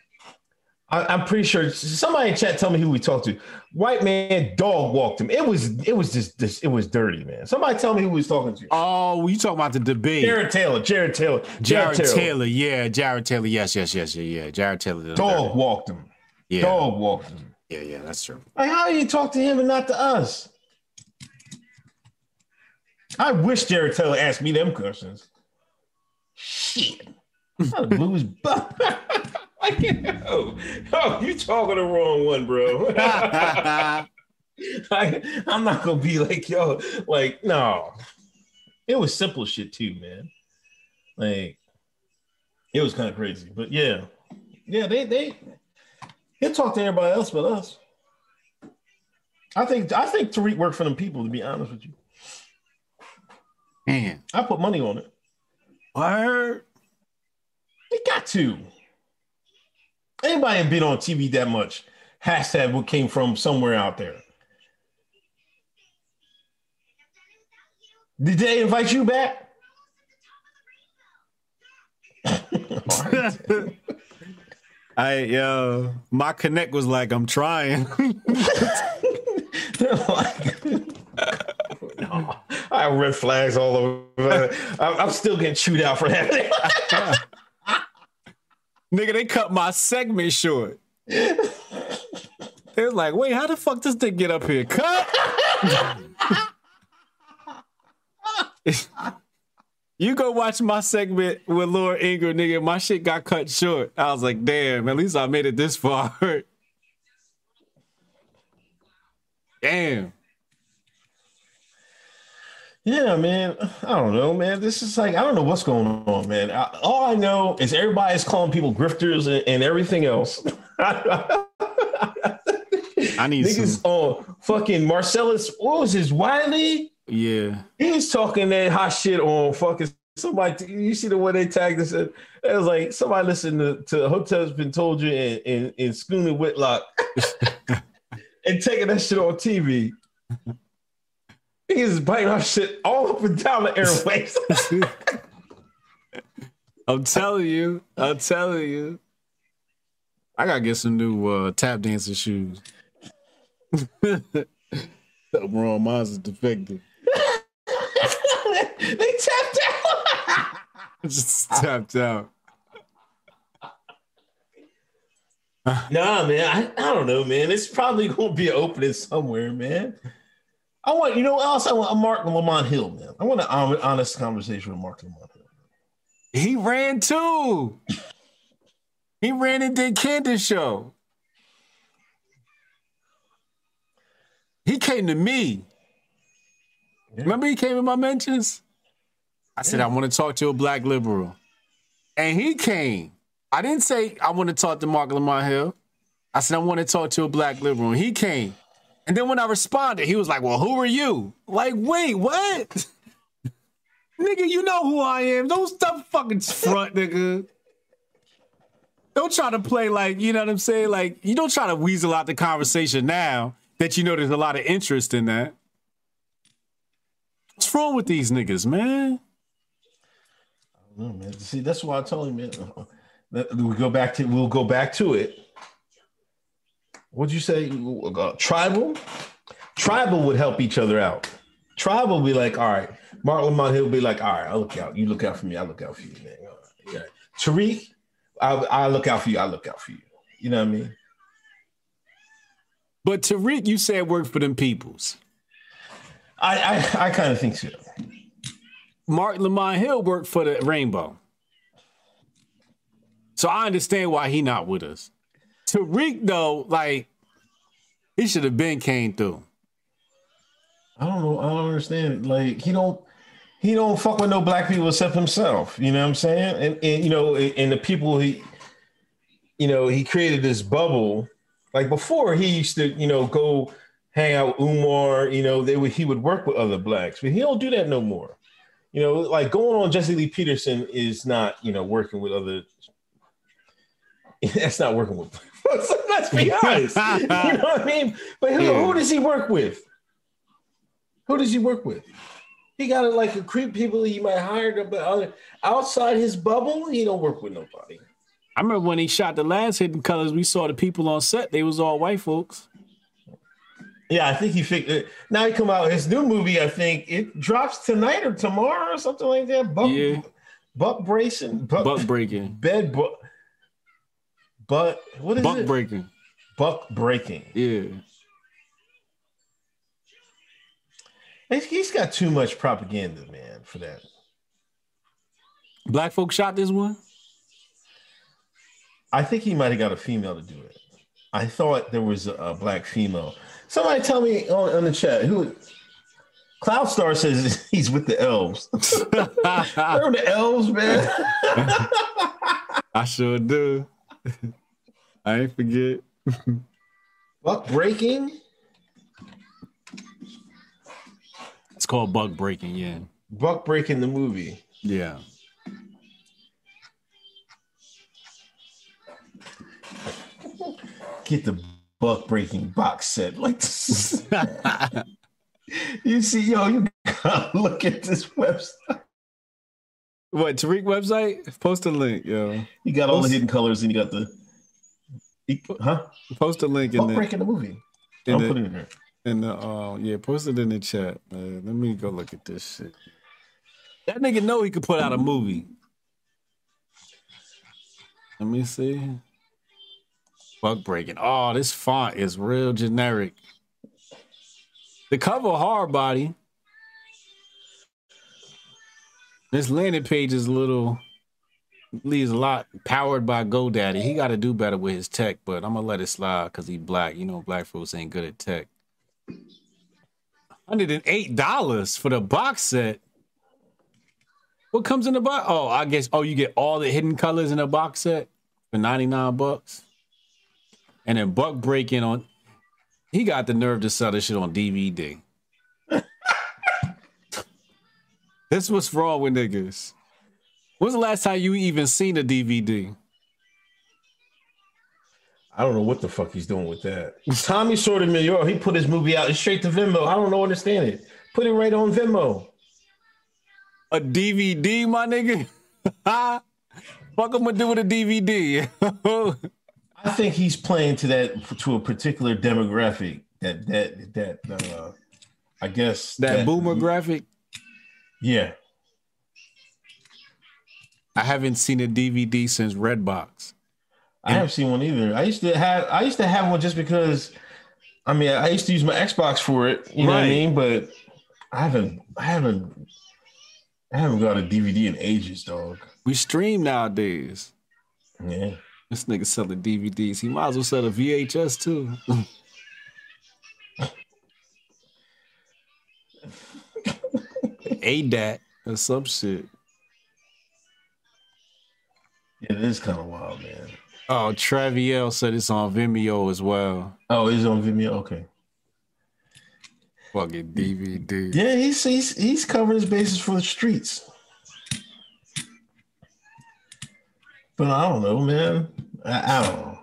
I, I'm pretty sure somebody in chat tell me who we talked to. White man dog walked him. It was it was just this it was dirty, man. Somebody tell me who he was talking to. Oh, you talking about the debate? Jared Taylor. Jared Taylor. Jared Taylor. Yeah, Jared Taylor. Yes, yes, yes, yeah, yeah. Jared Taylor. Dog that. walked him. Yeah, Dog walked him. yeah, yeah. That's true. Like, how do you talk to him and not to us? I wish Jared Taylor asked me them questions. Shit. His butt. I can't. Oh, oh, you talking the wrong one, bro. I, I'm not gonna be like yo, like no. It was simple shit too, man. Like it was kind of crazy, but yeah, yeah. They they he'll talk to everybody else but us. I think I think Tariq worked for them people. To be honest with you, Man, I put money on it. word. They got to. Anybody been on TV that much? has Hashtag what came from somewhere out there. Did they invite you back? I yo, my connect was like, I'm trying. Like, no, I have red flags all over. I'm, I'm still getting chewed out for that. Nigga, they cut my segment short. They was like, wait, how the fuck does they get up here? Cut. you go watch my segment with Laura Ingraham, nigga. My shit got cut short. I was like, damn, at least I made it this far. damn. Yeah, man. I don't know, man. This is like I don't know what's going on, man. I, all I know is everybody's calling people grifters and, and everything else. I need Niggas some. on fucking Marcellus. What was his Wiley? Yeah. He was talking that hot shit on fucking somebody. You see the way they tagged us? It was like somebody listened to, to Hotep's Been Told You in, in, in Schooner Whitlock and taking that shit on TV. He is biting our shit all up and down the airways. I'm telling you. I'm telling you. I gotta get some new uh, tap dancing shoes. Something wrong. Mine's is defective. they tapped out. Just tapped out. nah, man. I, I don't know, man. It's probably gonna be an opening somewhere, man. I want, you know what else? I want a Marc Lamont Hill, man. I want an honest conversation with Marc Lamont Hill. He ran too. He ran and did Candace show. He came to me. Remember he came in my mentions? I said, I want to talk to a black liberal. And he came. I didn't say I want to talk to Marc Lamont Hill. I said, I want to talk to a black liberal. And he came. And then when I responded, he was like, Well, who are you? Like, wait, what? nigga, you know who I am. Don't stop fucking front, nigga. Don't try to play like, you know what I'm saying? Like, you don't try to weasel out the conversation now that you know there's a lot of interest in that. What's wrong with these niggas, man? No, man. See, that's why I told him, man. We go back to we'll go back to it. What'd you say? Uh, tribal? Tribal would help each other out. Tribal would be like, all right. Marc Lamont Hill be like, all right, I'll look out. You look out for me. I look out for you, man. Right, yeah. Tariq, I, I look out for you. I look out for you. You know what I mean? But Tariq, you said worked for them peoples. I I, I kind of think so. Marc Lamont Hill worked for the Rainbow. So I understand why he not with us. Tariq, though, like, he should have been came through. I don't know. I don't understand. Like he don't he don't fuck with no black people except himself. You know what I'm saying? And, and you know, and the people he you know, he created this bubble. Like before he used to, you know, go hang out with Umar, you know, they would he would work with other blacks, but he don't do that no more. You know, like going on Jesse Lee Peterson is not, you know, working with other. That's not working with. Let's be honest. you know what I mean? But who, Yeah. who does he work with? Who does he work with? He got to like a creep people he might hire, but outside his bubble, he don't work with nobody. I remember when he shot the last Hidden Colors, we saw the people on set. They was all white folks. Yeah, I think he figured. Now he come out his new movie. I think it drops tonight or tomorrow or something like that. Buck, Yeah. Buck bracing, Buck, Buck breaking. bed, bu- but what is Buck it? breaking. Buck breaking. Yeah. He's- got too much propaganda, man, for that. Black folks shot this one. I think he might have got a female to do it. I thought there was a, a black female. Somebody tell me on, on the chat who. Cloud Star says he's with the elves. Remember the elves, man? I sure do. I ain't forget. Buck breaking. It's called Buck breaking. Yeah. Buck breaking the movie. Yeah. Get the buck breaking box set. Like you see, yo, you gotta look at this website. What Tariq website? Post a link, yo. You got all the hidden colors and you got the huh? Post a link in the breaking the movie. in I'll the, put it in there. in the uh yeah. Post it in the chat. Man. Let me go look at this shit. That nigga know he could put out a movie. Let me see. Buck breaking. Oh, this font is real generic. The cover hard body. This landing page is a little leaves a lot powered by GoDaddy. He got to do better with his tech, but I'm gonna let it slide because he black. You know, black folks ain't good at tech. Hundred and eight dollars for the box set. What comes in the box? Oh, I guess. Oh, you get all the hidden colors in a box set for ninety nine bucks, and then Buck breaking on. He got the nerve to sell this shit on DVD. this what's wrong with niggas. When's the last time you even seen a DVD? I don't know what the fuck he's doing with that. Tommy Short in New York, he put his movie out straight to Vimeo. I don't know, understand it. Put it right on Vimeo. A DVD, my nigga? Fuck I'm gonna do with a DVD? I think he's playing to that to a particular demographic that that that uh I guess that boomer graphic? Yeah. I haven't seen a DVD since Redbox. I haven't seen one either. I used to have I used to have one just because I mean I used to use my Xbox for it, you know what I mean? But I haven't I haven't I haven't got a DVD in ages, dog. We stream nowadays. Yeah. This nigga selling DVDs. He might as well sell a VHS too. ADAT or some shit. Yeah, it is kind of wild, man. Oh, Traviel said it's on Vimeo as well. Oh, it's on Vimeo. Okay. Fucking DVD. Yeah, he's he's he's covering his bases for the streets. But I don't know, man. I, I don't know.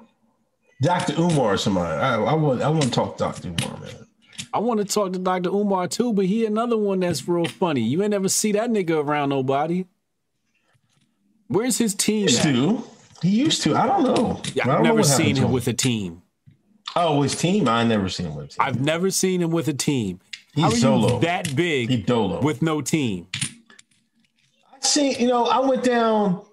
Dr. Umar or somebody. I, I want I want to talk to Dr. Umar, man. I want to talk to Dr. Umar too, but he another one that's real funny. You ain't never see that nigga around nobody. Where's his team? Used at? to. He used to. I don't know. I Yeah, I've know never seen him with a team. Oh, his team? I never seen him with a team. I've never seen him with a team. He's solo. that big He dolo. with no team? I See, you know, I went down.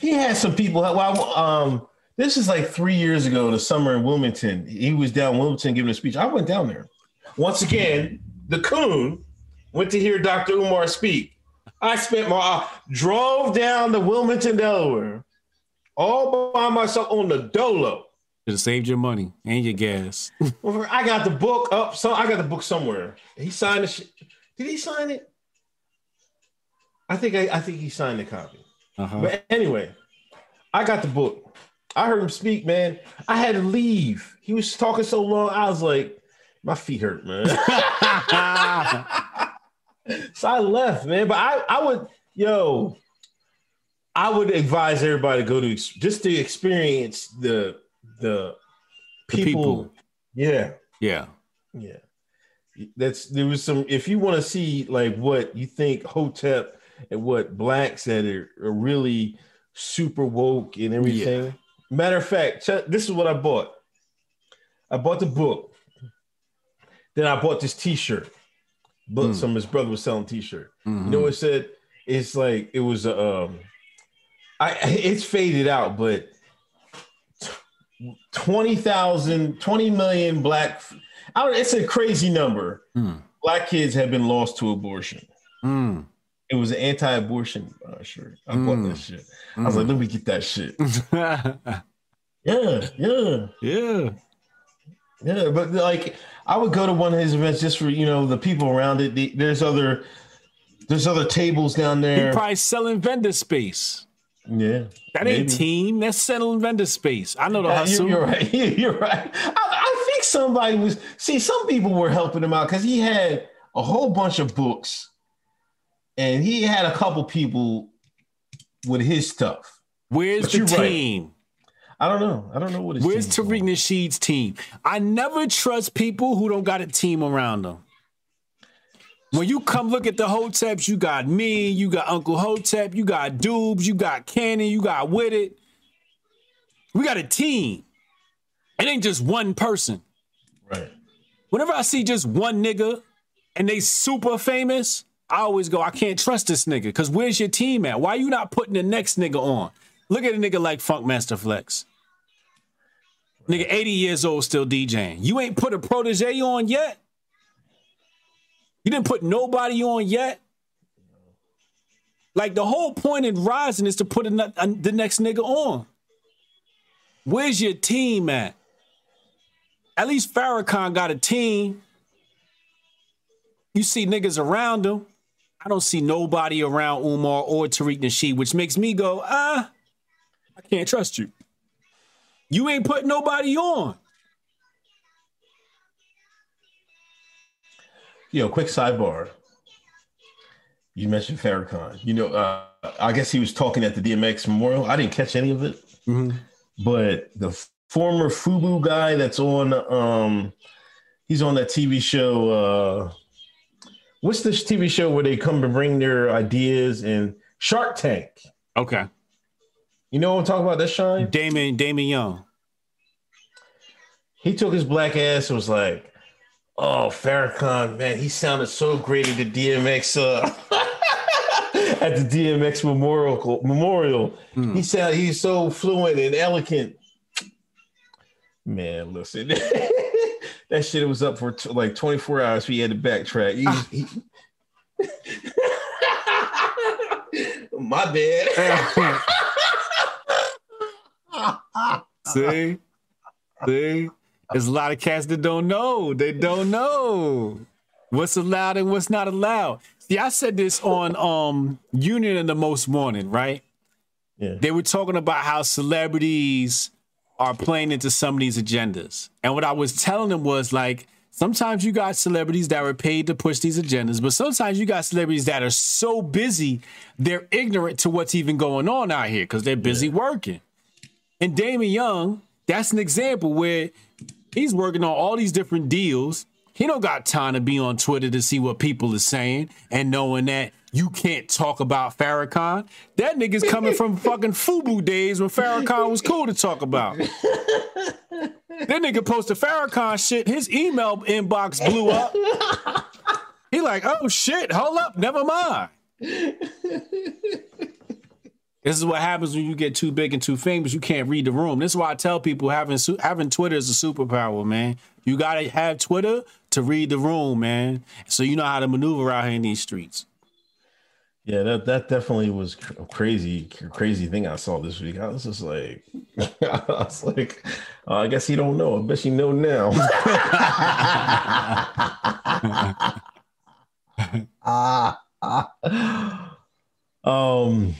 He had some people. Well, um, this is like three years ago, the summer in Wilmington. He was down in Wilmington giving a speech. I went down there. Once again, the coon went to hear Dr. Umar speak. I spent my uh, drove down to Wilmington, Delaware, all by myself on the dolo. Should have saved your money and your gas. I got the book up. So I got the book somewhere. He signed the shit. Did he sign it? I think I, I think he signed the copy. Uh-huh. But anyway, I got the book. I heard him speak, man. I had to leave. He was talking so long. I was like, my feet hurt, man. So I left, man. But I, I would, yo, I would advise everybody to go to just to experience the the The people. people. Yeah, Yeah. yeah. That's there was some. If you want to see like what you think Hotep and what blacks that are, are really super woke and everything. Matter of fact, check, this is what I bought. I bought the book. Then I bought this T-shirt. But Mm. some his brother was selling T-shirt. Mhm. You know what it said? It's like it was a um I it's faded out, but 20,000, 20 million black I don't, it's a crazy number. Mm. Black kids have been lost to abortion. Mm. It was an anti-abortion uh, shirt. I bought Mm. that shit. I was like, let me get that shit. Yeah, yeah, yeah. Yeah. But like, I would go to one of his events just for you know the people around it. The, there's other, there's other tables down there. He probably selling vendor space. yeah, That ain't team. That's selling vendor space. I know the hustle. you're, you're right. You're right. I, I think somebody was see. Some people were helping him out because he had a whole bunch of books, and he had a couple people with his stuff. Where's But the you're right. I don't know. I don't know what Where's Tariq. Nasheed's team? I never trust people who don't got a team around them. When you come look at the Hoteps, you got me, you got Uncle Hotep, you got Dubes, you got Cannon, you got With It. We got a team. It ain't just one person. Right. Whenever I see just one nigga and they super famous, I always go, I can't trust this nigga. Cause where's your team at? Why you not putting the next nigga on? Look at a nigga like Funkmaster Flex. Nigga 80 years old still DJing. You ain't put a protege on yet? You didn't put nobody on yet? Like the whole point in rising is to put a, a- the next nigga on. Where's your team at? At least Farrakhan got a team. You see niggas around him. I don't see nobody around Umar or Tariq Nasheed, which makes me go, ah, I can't trust you. You ain't putting nobody on. Yo, quick sidebar. You mentioned Farrakhan. You know, uh, I guess he was talking at the DMX Memorial. I didn't catch any of it, but the f- former FUBU guy that's on, um, he's on that TV show. Uh, what's this TV show where they come to bring their ideas and Shark Tank? Okay. You know what I'm talking about? That shine. Damon, Damon Young. He took his black ass and was like, "Oh, Farrakhan, man, he sounded so great at the DMX uh, at the DMX Memorial. Memorial, he sounded he's so fluent and elegant." Man, listen, that shit was up for t- like 24 hours. He had to backtrack. He, he- My bad. See? See? There's a lot of cats that don't know. They don't know what's allowed and what's not allowed. See, I said this on um Union in the Most Morning, right? Yeah. They were talking about how celebrities are playing into some of these agendas. And what I was telling them was like, sometimes you got celebrities that were paid to push these agendas, but sometimes you got celebrities that are so busy, they're ignorant to what's even going on out here because they're busy working. And Damon Young, that's an example where he's working on all these different deals. He don't got time to be on Twitter to see what people are saying and knowing that you can't talk about Farrakhan. That nigga's coming from fucking FUBU days when Farrakhan was cool to talk about. that nigga posted Farrakhan shit, his email inbox blew up. He like, oh shit, hold up, never mind. This is what happens when you get too big and too famous. You can't read the room. This is why I tell people having having Twitter is a superpower, man. You gotta have Twitter to read the room, man. So you know how to maneuver out here in these streets. Yeah, that that definitely was a crazy, crazy thing I saw this week. I was just like, I was like, oh, I guess he don't know. I bet you know now. ah, ah. Um,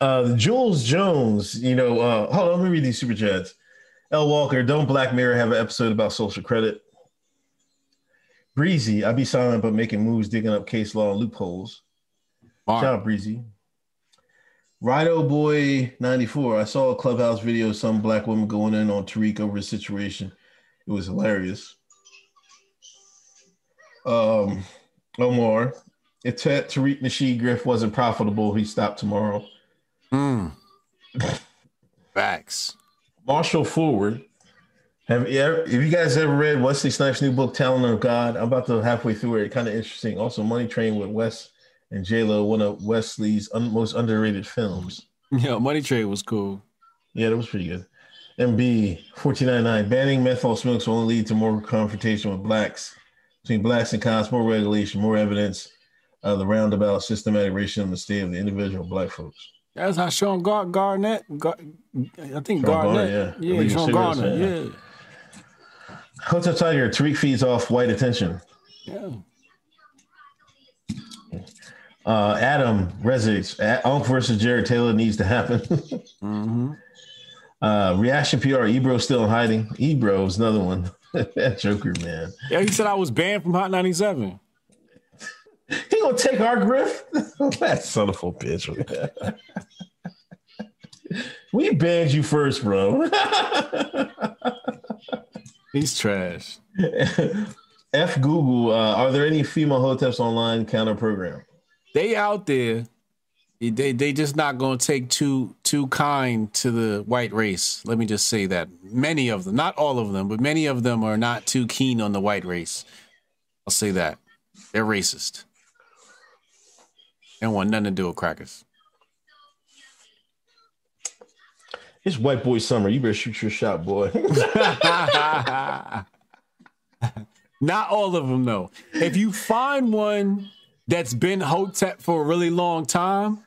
uh, Jules Jones, you know, uh, hold on, let me read these super chats. L. Walker, don't Black Mirror have an episode about social credit? Breezy, I'd be silent but making moves, digging up case law and loopholes. Mark. Shout out Breezy. Rido Boy 94. I saw a clubhouse video of some black woman going in on Tariq over his situation. It was hilarious. Um, Omar, if Ta- Tariq Nasheed Griff wasn't profitable, he stopped tomorrow. Mm. Facts. Marshall Forward. Have you, ever, have you guys ever read Wesley Snipes' new book, Talon of God? I'm about to halfway through it. Kind of interesting. Also, Money Train with Wes and J Lo, one of Wesley's un- most underrated films. Yeah, Money Train was cool. Yeah, that was pretty good. MB 1499. Banning menthol smokes will only lead to more confrontation with blacks. Between blacks and cons, more regulation, more evidence of the roundabout systematic racism in the state of the individual black folks. That's how Sean Gar- Garnett, Gar- I think Sean Garnett, Garnett, yeah. yeah, Sean Garner, yeah. Hotel Tiger, Tariq feeds off white attention. yeah. Uh, Adam resonates. Unk versus Jared Taylor needs to happen. Mm-hmm. uh, Reaction PR, Ebro still in hiding. Ebro is another one. that Joker, man. Yeah, he said I was banned from Hot 97. He gonna take our griff? that son of a bitch. we banned you first, bro. He's trash. F Google, uh, are there any female hoteps online counter program? They out there. They they just not gonna take too too kind to the white race. Let me just say that many of them, not all of them, but many of them are not too keen on the white race. I'll say that they're racist. Don't want nothing to do with crackers. It's white boy summer. You better shoot your shot, boy. Not all of them, though. If you find one that's been Hotep for a really long time,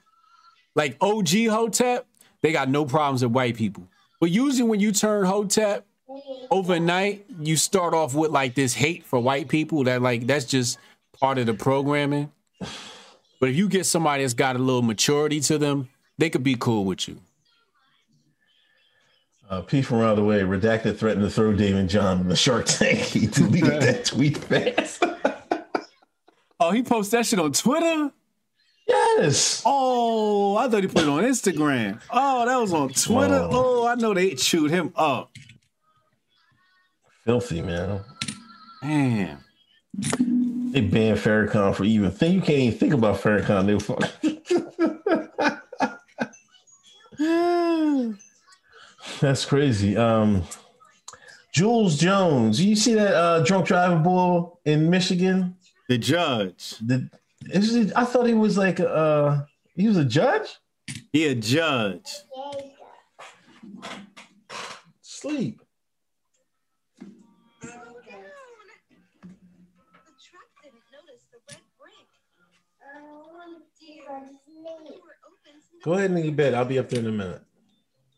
like OG Hotep, they got no problems with white people. But usually when you turn Hotep overnight, you start off with like this hate for white people that like that's just part of the programming. But if you get somebody that's got a little maturity to them, they could be cool with you. Uh, P from around the way, redacted threatened to throw Daymond John in the Shark Tank. He deleted that tweet fast. Oh, he posted that shit on Twitter? yes. Oh, I thought he put it on Instagram. Oh, that was on Twitter. Oh. Oh, I know they chewed him up. Filthy, man. Man. They banned Farrakhan for even think. You can't even think about Farrakhan. They were fuck- That's crazy. Um, Jules Jones. You see that uh, drunk driving bull in Michigan? The judge. The, it, I thought he was like uh he was a judge. He a judge. Sleep. Go ahead and get bed. I'll be up there in a minute.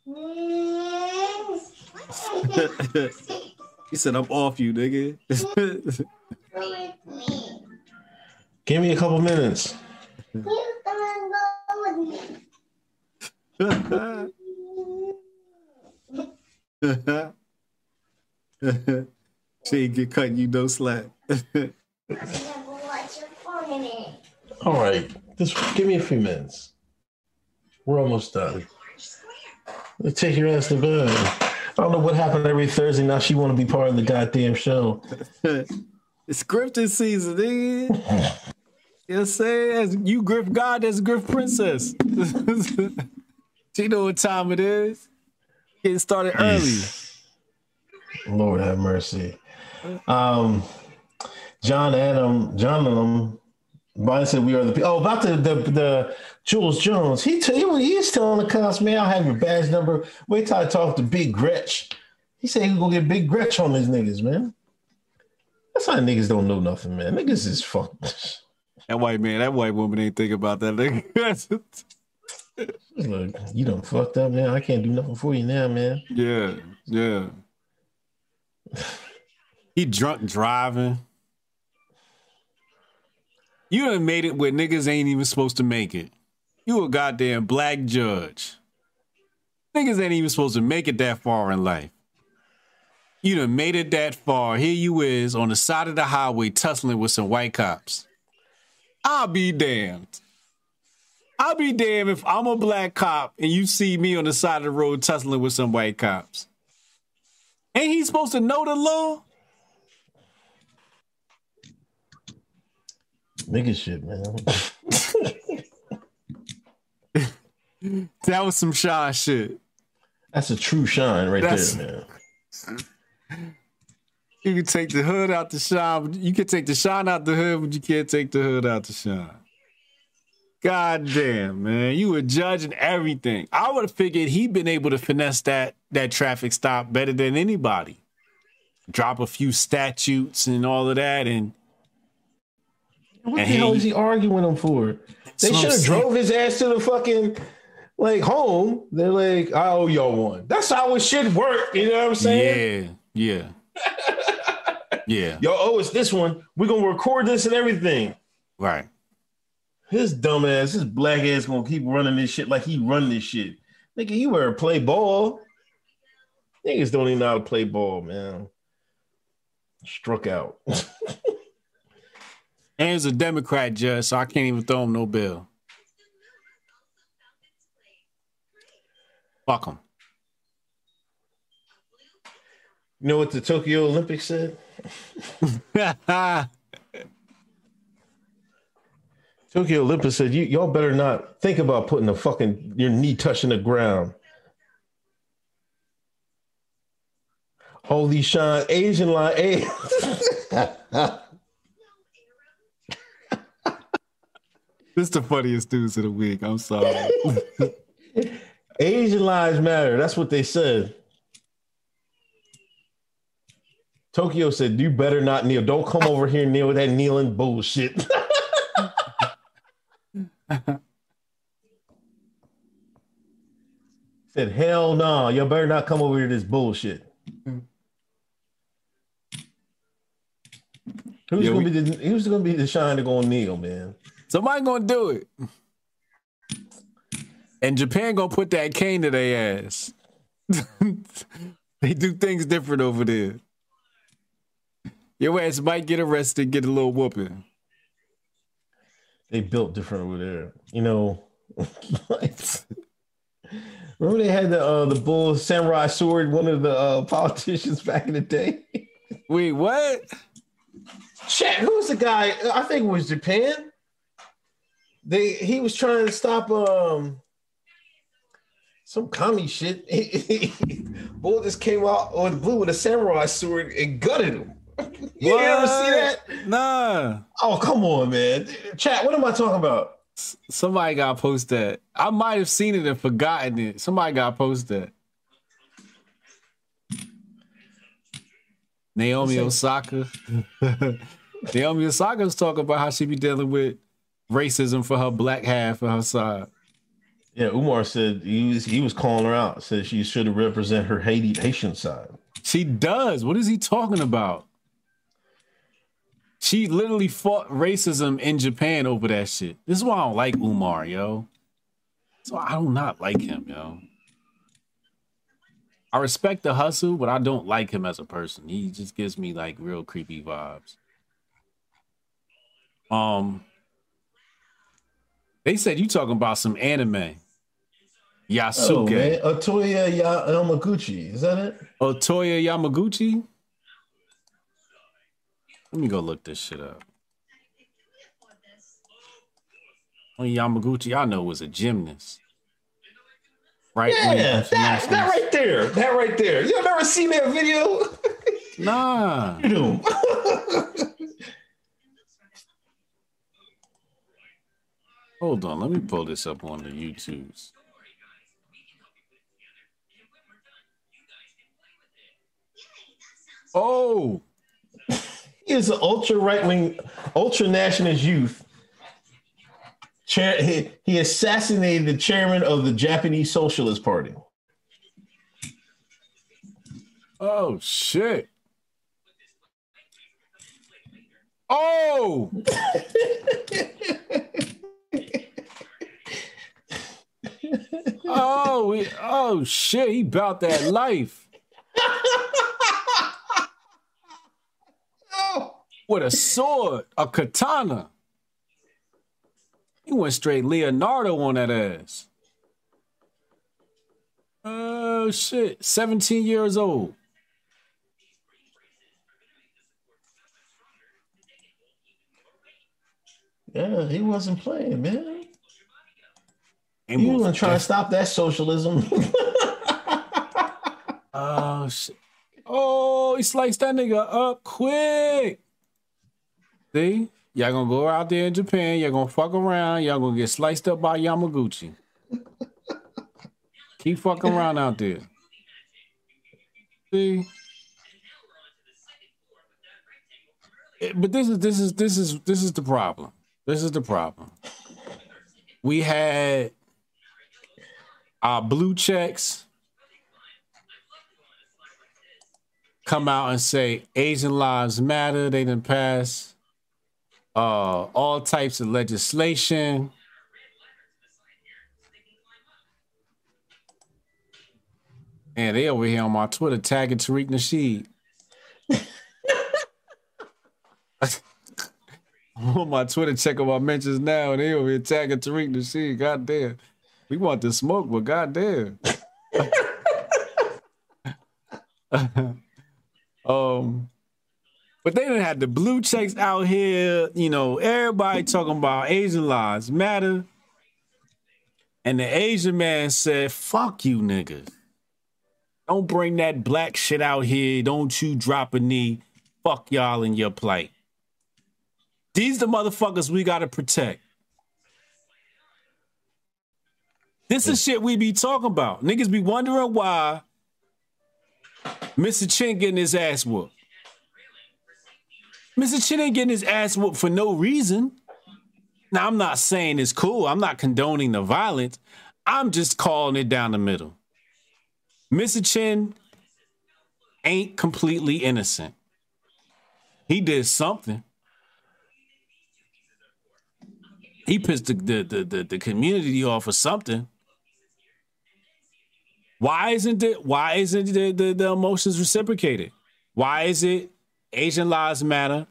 he said, I'm off you, nigga. Give me a couple minutes. she ain't get cut, you no slack. All right. Just give me a few minutes. We're almost done. Let's take your ass to bed. I don't know what happened every Thursday. Now she want to be part of the goddamn show. it's scripted season, nigga. You know what As you griff God, as griff princess. she know what time it is. Getting started early. Lord have mercy. Um, John Adam, John Adam, Biden said we are the people. Oh, about the the, the Jules Jones. He t- he he's telling the cops, man, I'll have your badge number. Wait till I talk to Big Gretch. He said he's gonna get Big Gretch on these niggas, man. That's how niggas don't know nothing, man. Niggas is fuck. That white man, that white woman ain't think about that nigga. Look, you done fucked up, man. I can't do nothing for you now, man. yeah, yeah. He drunk driving. You done made it where niggas ain't even supposed to make it. You a goddamn black judge. Niggas ain't even supposed to make it that far in life. You done made it that far. Here you is on the side of the highway tussling with some white cops. I'll be damned. I'll be damned if I'm a black cop and you see me on the side of the road tussling with some white cops. Ain't he supposed to know the law? Nigga shit, man. That was some shy shit. That's a true shine right That's- there, man. You can take the hood out the shine. You can take the shine out the hood, but you can't take the hood out the shine. God damn, man. You were judging everything. I would have figured he'd been able to finesse that that traffic stop better than anybody. Drop a few statutes and all of that. And What And the hell he- is he arguing him for? They should have drove his ass to the fucking like home. They're like, I owe y'all one. That's how his shit work. You know what I'm saying? yeah, yeah. yeah, Y'all owe us this one. We're gonna record this and everything. right. His dumb ass, his black ass gonna keep running this shit like he run this shit. Nigga, you ever play ball? Niggas don't even know how to play ball, man. Struck out. And he's a Democrat judge, so I can't even throw him no bill. Fuck him. you know what the Tokyo Olympics said? Tokyo Olympics said, you, y'all better not think about putting the fucking your knee touching the ground. Holy shine, Asian line. Eh? this is the funniest dudes of the week. I'm sorry. Asian lives matter. That's what they said. Tokyo said, "You better not kneel. Don't come over here and kneel with that kneeling bullshit." said, "Hell no, you better not come over here this bullshit." Who's Yeah, gonna we- be the Who's gonna be the shine to go kneel, man? Somebody gonna do it. And Japan gonna put that cane to their ass. they do things different over there. Your ass might get arrested, get a little whooping. they built different over there. You know, remember they had the uh, the bull samurai sword. One of the uh, politicians back in the day. Wait, what? Chat. who's the guy? I think it was Japan. They he was trying to stop um some commie shit. bull just came out on the blue with a samurai sword and gutted him. You ever see that? Nah. Oh come on, man. Chat. What am I talking about? Somebody got post that. I might have seen it and forgotten it. Somebody got post that. Naomi Osaka. Naomi Osaka's talking about how she be dealing with racism for her black half of her side. Yeah, Umar said he was he was calling her out. Said she should represent her Haiti Haitian side. She does. What is he talking about? She literally fought racism in Japan over that shit. This is why I don't like Umar, yo. So I do not like him, yo. I respect the hustle, but I don't like him as a person. He just gives me like real creepy vibes. Um, they said you talking about some anime. Oh Yasuke. man, Otoya Yamaguchi. Is that it? Otoya Yamaguchi. Let me go look this shit up. Only Yamaguchi I know was a gymnast. Right? Yeah, that, that right there. That right there. You never seen that video? Nah. You Hold on. Let me pull this up on the YouTubes. Oh, He is an ultra right wing, ultra nationalist youth. Chair, he, he assassinated the chairman of the Japanese Socialist Party. oh shit. Oh, oh, we, oh shit, he about that life. What With a sword, a katana. He went straight Leonardo on that ass. Oh shit, 17 years old. Yeah, he wasn't playing, man. And He was- wasn't trying to stop that socialism. Oh shit. Oh, he sliced that nigga up quick. See? Y'all gonna go out there in Japan, y'all gonna fuck around, y'all gonna get sliced up by Yamaguchi. Keep fucking around out there. See? Eh, But this is this is this is this is the problem. This is the problem. We had our blue checks come out and say Asian lives matter. They didn't pass uh, all types of legislation. And they over here on my Twitter tagging Tariq Nasheed. On my Twitter checking my mentions now, and they over here tagging Tariq Nasheed. God damn. We want the smoke, but goddamn. um, but they didn't have the blue checks out here. You know, everybody talking about Asian lives matter. And the Asian man said, fuck you niggas. Don't bring that black shit out here. Don't you drop a knee. Fuck y'all in your plight. These the motherfuckers we gotta protect. This is shit we be talking about. Niggas be wondering why Mr. Chin getting his ass whooped. Mr. Chin ain't getting his ass whooped for no reason. Now, I'm not saying it's cool. I'm not condoning the violence. I'm just calling it down the middle. Mr. Chin ain't completely innocent. He did something. He pissed the, the, the, the, the community off or something. Why isn't it? Why isn't the, the, the emotions reciprocated? Why is it Asian lives matter,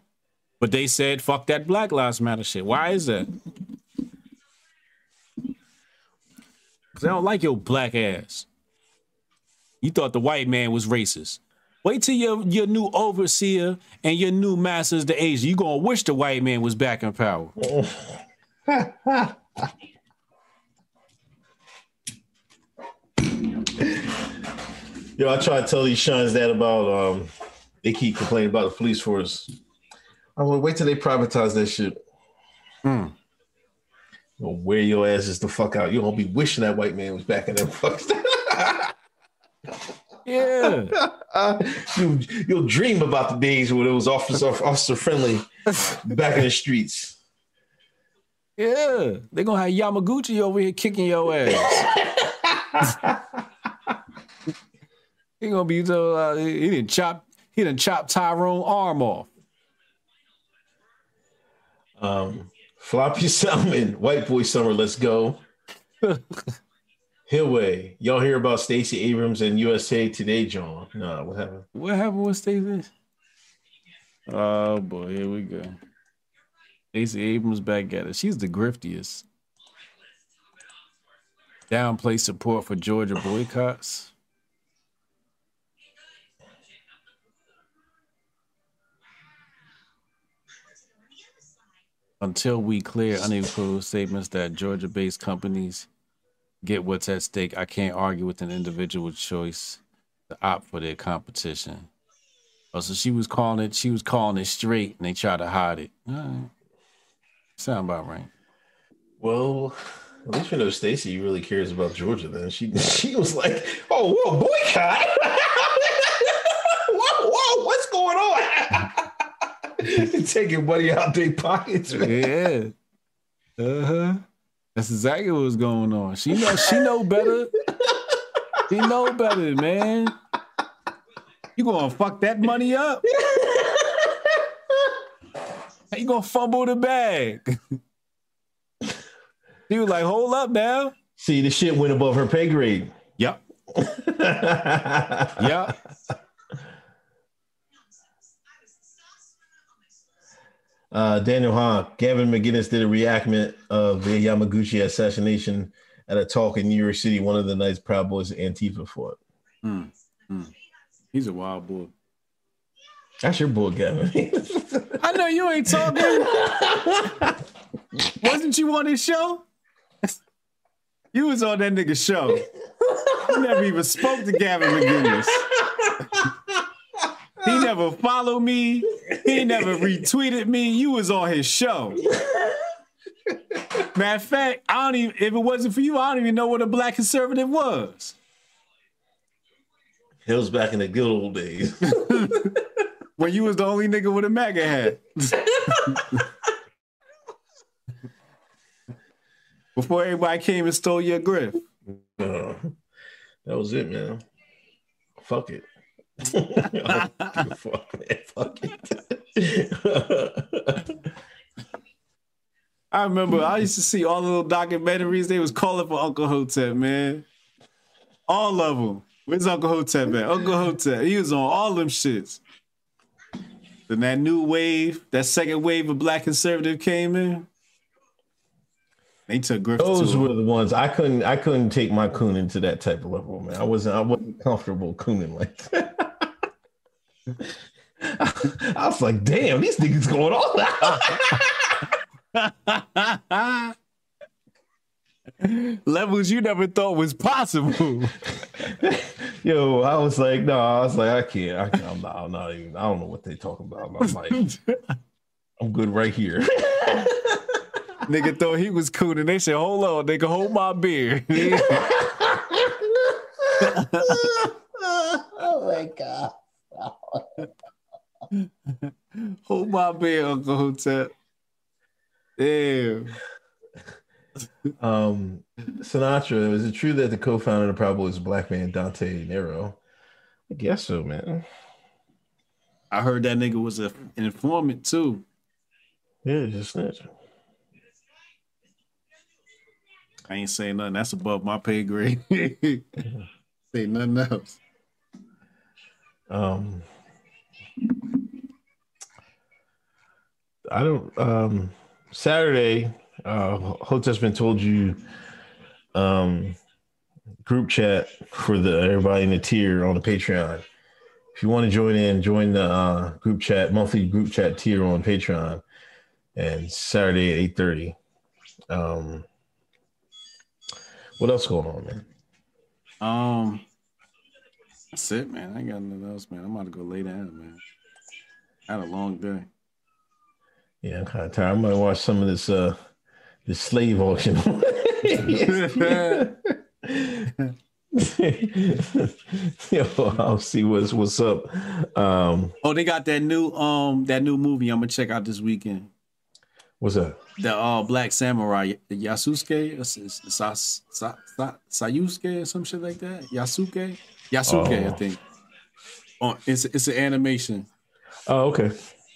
but they said fuck that Black Lives Matter shit? Why is that? Because I don't like your black ass. You thought the white man was racist. Wait till your your new overseer and your new masters the Asian. You gonna wish the white man was back in power. Yo, I try to tell these shuns that about um they keep complaining about the police force. I'm like, wait till they privatize that shit. Hmm. You'll wear your asses the fuck out. You're gonna be wishing that white man was back in that fuck. Yeah. you, you'll dream about the days when it was officer officer friendly back in the streets. Yeah. They're gonna have Yamaguchi over here kicking your ass. he gonna be so uh, he didn't chop he didn't chop Tyrone arm off. Um, floppy salmon, white boy summer, let's go. Hillway, y'all hear about Stacey Abrams and USA Today, John? No, what happened? What happened with Stacey? Oh boy, here we go. Stacey Abrams back at it. She's the griftiest. Downplay support for Georgia boycotts. Until we clear unequivocal statements that Georgia based companies get what's at stake, I can't argue with an individual choice to opt for their competition. Oh, so she was calling it, she was calling it straight and they tried to hide it. Sound about right. Well, at least we know Stacey really cares about Georgia. Then she she was like, "Oh, whoa, boycott! whoa, whoa, what's going on?" Taking money out their pockets. Man. Yeah. Uh-huh. That's exactly what's going on. She know she know better. She know better, man. You gonna fuck that money up? How you gonna fumble the bag? he was like, hold up now. See, the shit went above her pay grade. Yep. Yep. Uh, Daniel Hahn, Gavin McInnes did a reenactment of the Yamaguchi assassination at a talk in New York City. One of the nights Proud Boys Antifa fought. Hmm. He's a wild boy. That's your boy, Gavin. I know you ain't talking. Wasn't you on his show? You was on that nigga show. You never even spoke to Gavin McInnes. He never followed me. He never retweeted me. You was on his show. Matter of fact, I don't even if it wasn't for you, I don't even know what a black conservative was. it was back in the good old days. When you was the only nigga with a MAGA hat. Before everybody came and stole your griff. Uh, that was it, man. Fuck it. I don't give a fuck, man. Fuck it. I remember I used to see all the little documentaries. They was calling for Uncle Hotep, man. All of them. Where's Uncle Hotep at? Uncle Hotep. He was on all them shits. Then that new wave, that second wave of black conservative came in. They took Griffith Those were the ones I couldn't. I couldn't take my cooning to that type of level, man. I wasn't. I wasn't comfortable cooning like that. I was like, damn, these niggas going on. levels you never thought was possible. Yo, I was like, no, I was like, I can't. I can't I'm, not, I'm not even. I don't know what they talking about. I'm like, I'm good right here. nigga thought he was cool, and they said, "Hold on, nigga, hold my beer." oh my god. hold my beer, Uncle Hotep. Damn. Um, Sinatra, is it true that the co-founder of the Proud Boys is black man Dante Nero? I guess so, man. I heard that nigga was a, an informant too. Yeah, just snitching. I ain't saying nothing. That's above my pay grade. Say nothing else. Um, I don't. Um, Saturday, uh, Hotep's been told you. Um, group chat for the everybody in the tier on the Patreon. If you want to join in, join the uh, group chat monthly group chat tier on Patreon, and Saturday at eight thirty. Um, what else going on, man? Um, that's it, man. I ain't got nothing else, man. I'm about to go lay down, man. I had a long day. Yeah, I'm kind of tired. I might watch some of this uh this slave auction. Yo, I'll see what's what's up. Um, Oh, they got that new um that new movie I'm gonna check out this weekend. what's up? The uh Black Samurai Yasuke or Sa- Sa- Sa- Sa- Sayusuke or some shit like that. Yasuke, Yasuke, I Oh. think. Oh, it's it's an animation. Oh, okay,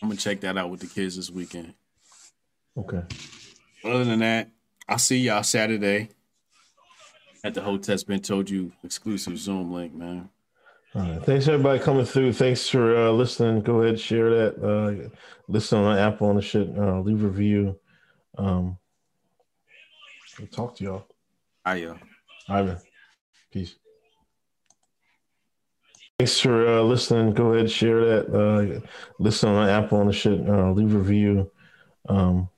I'm gonna check that out with the kids this weekend. okay. Other than that, I'll see y'all Saturday at the Hotep's Been Told You exclusive Zoom link, man. All right. Thanks everybody coming through. Thanks for uh, listening. Go ahead, share that. Uh, listen on Apple and the shit. Uh, leave a review. Um, we'll talk to y'all. I uh, Ivan, peace. Thanks for uh, listening. Go ahead, share that. Uh, listen on Apple and the shit. Uh, leave a review. Um,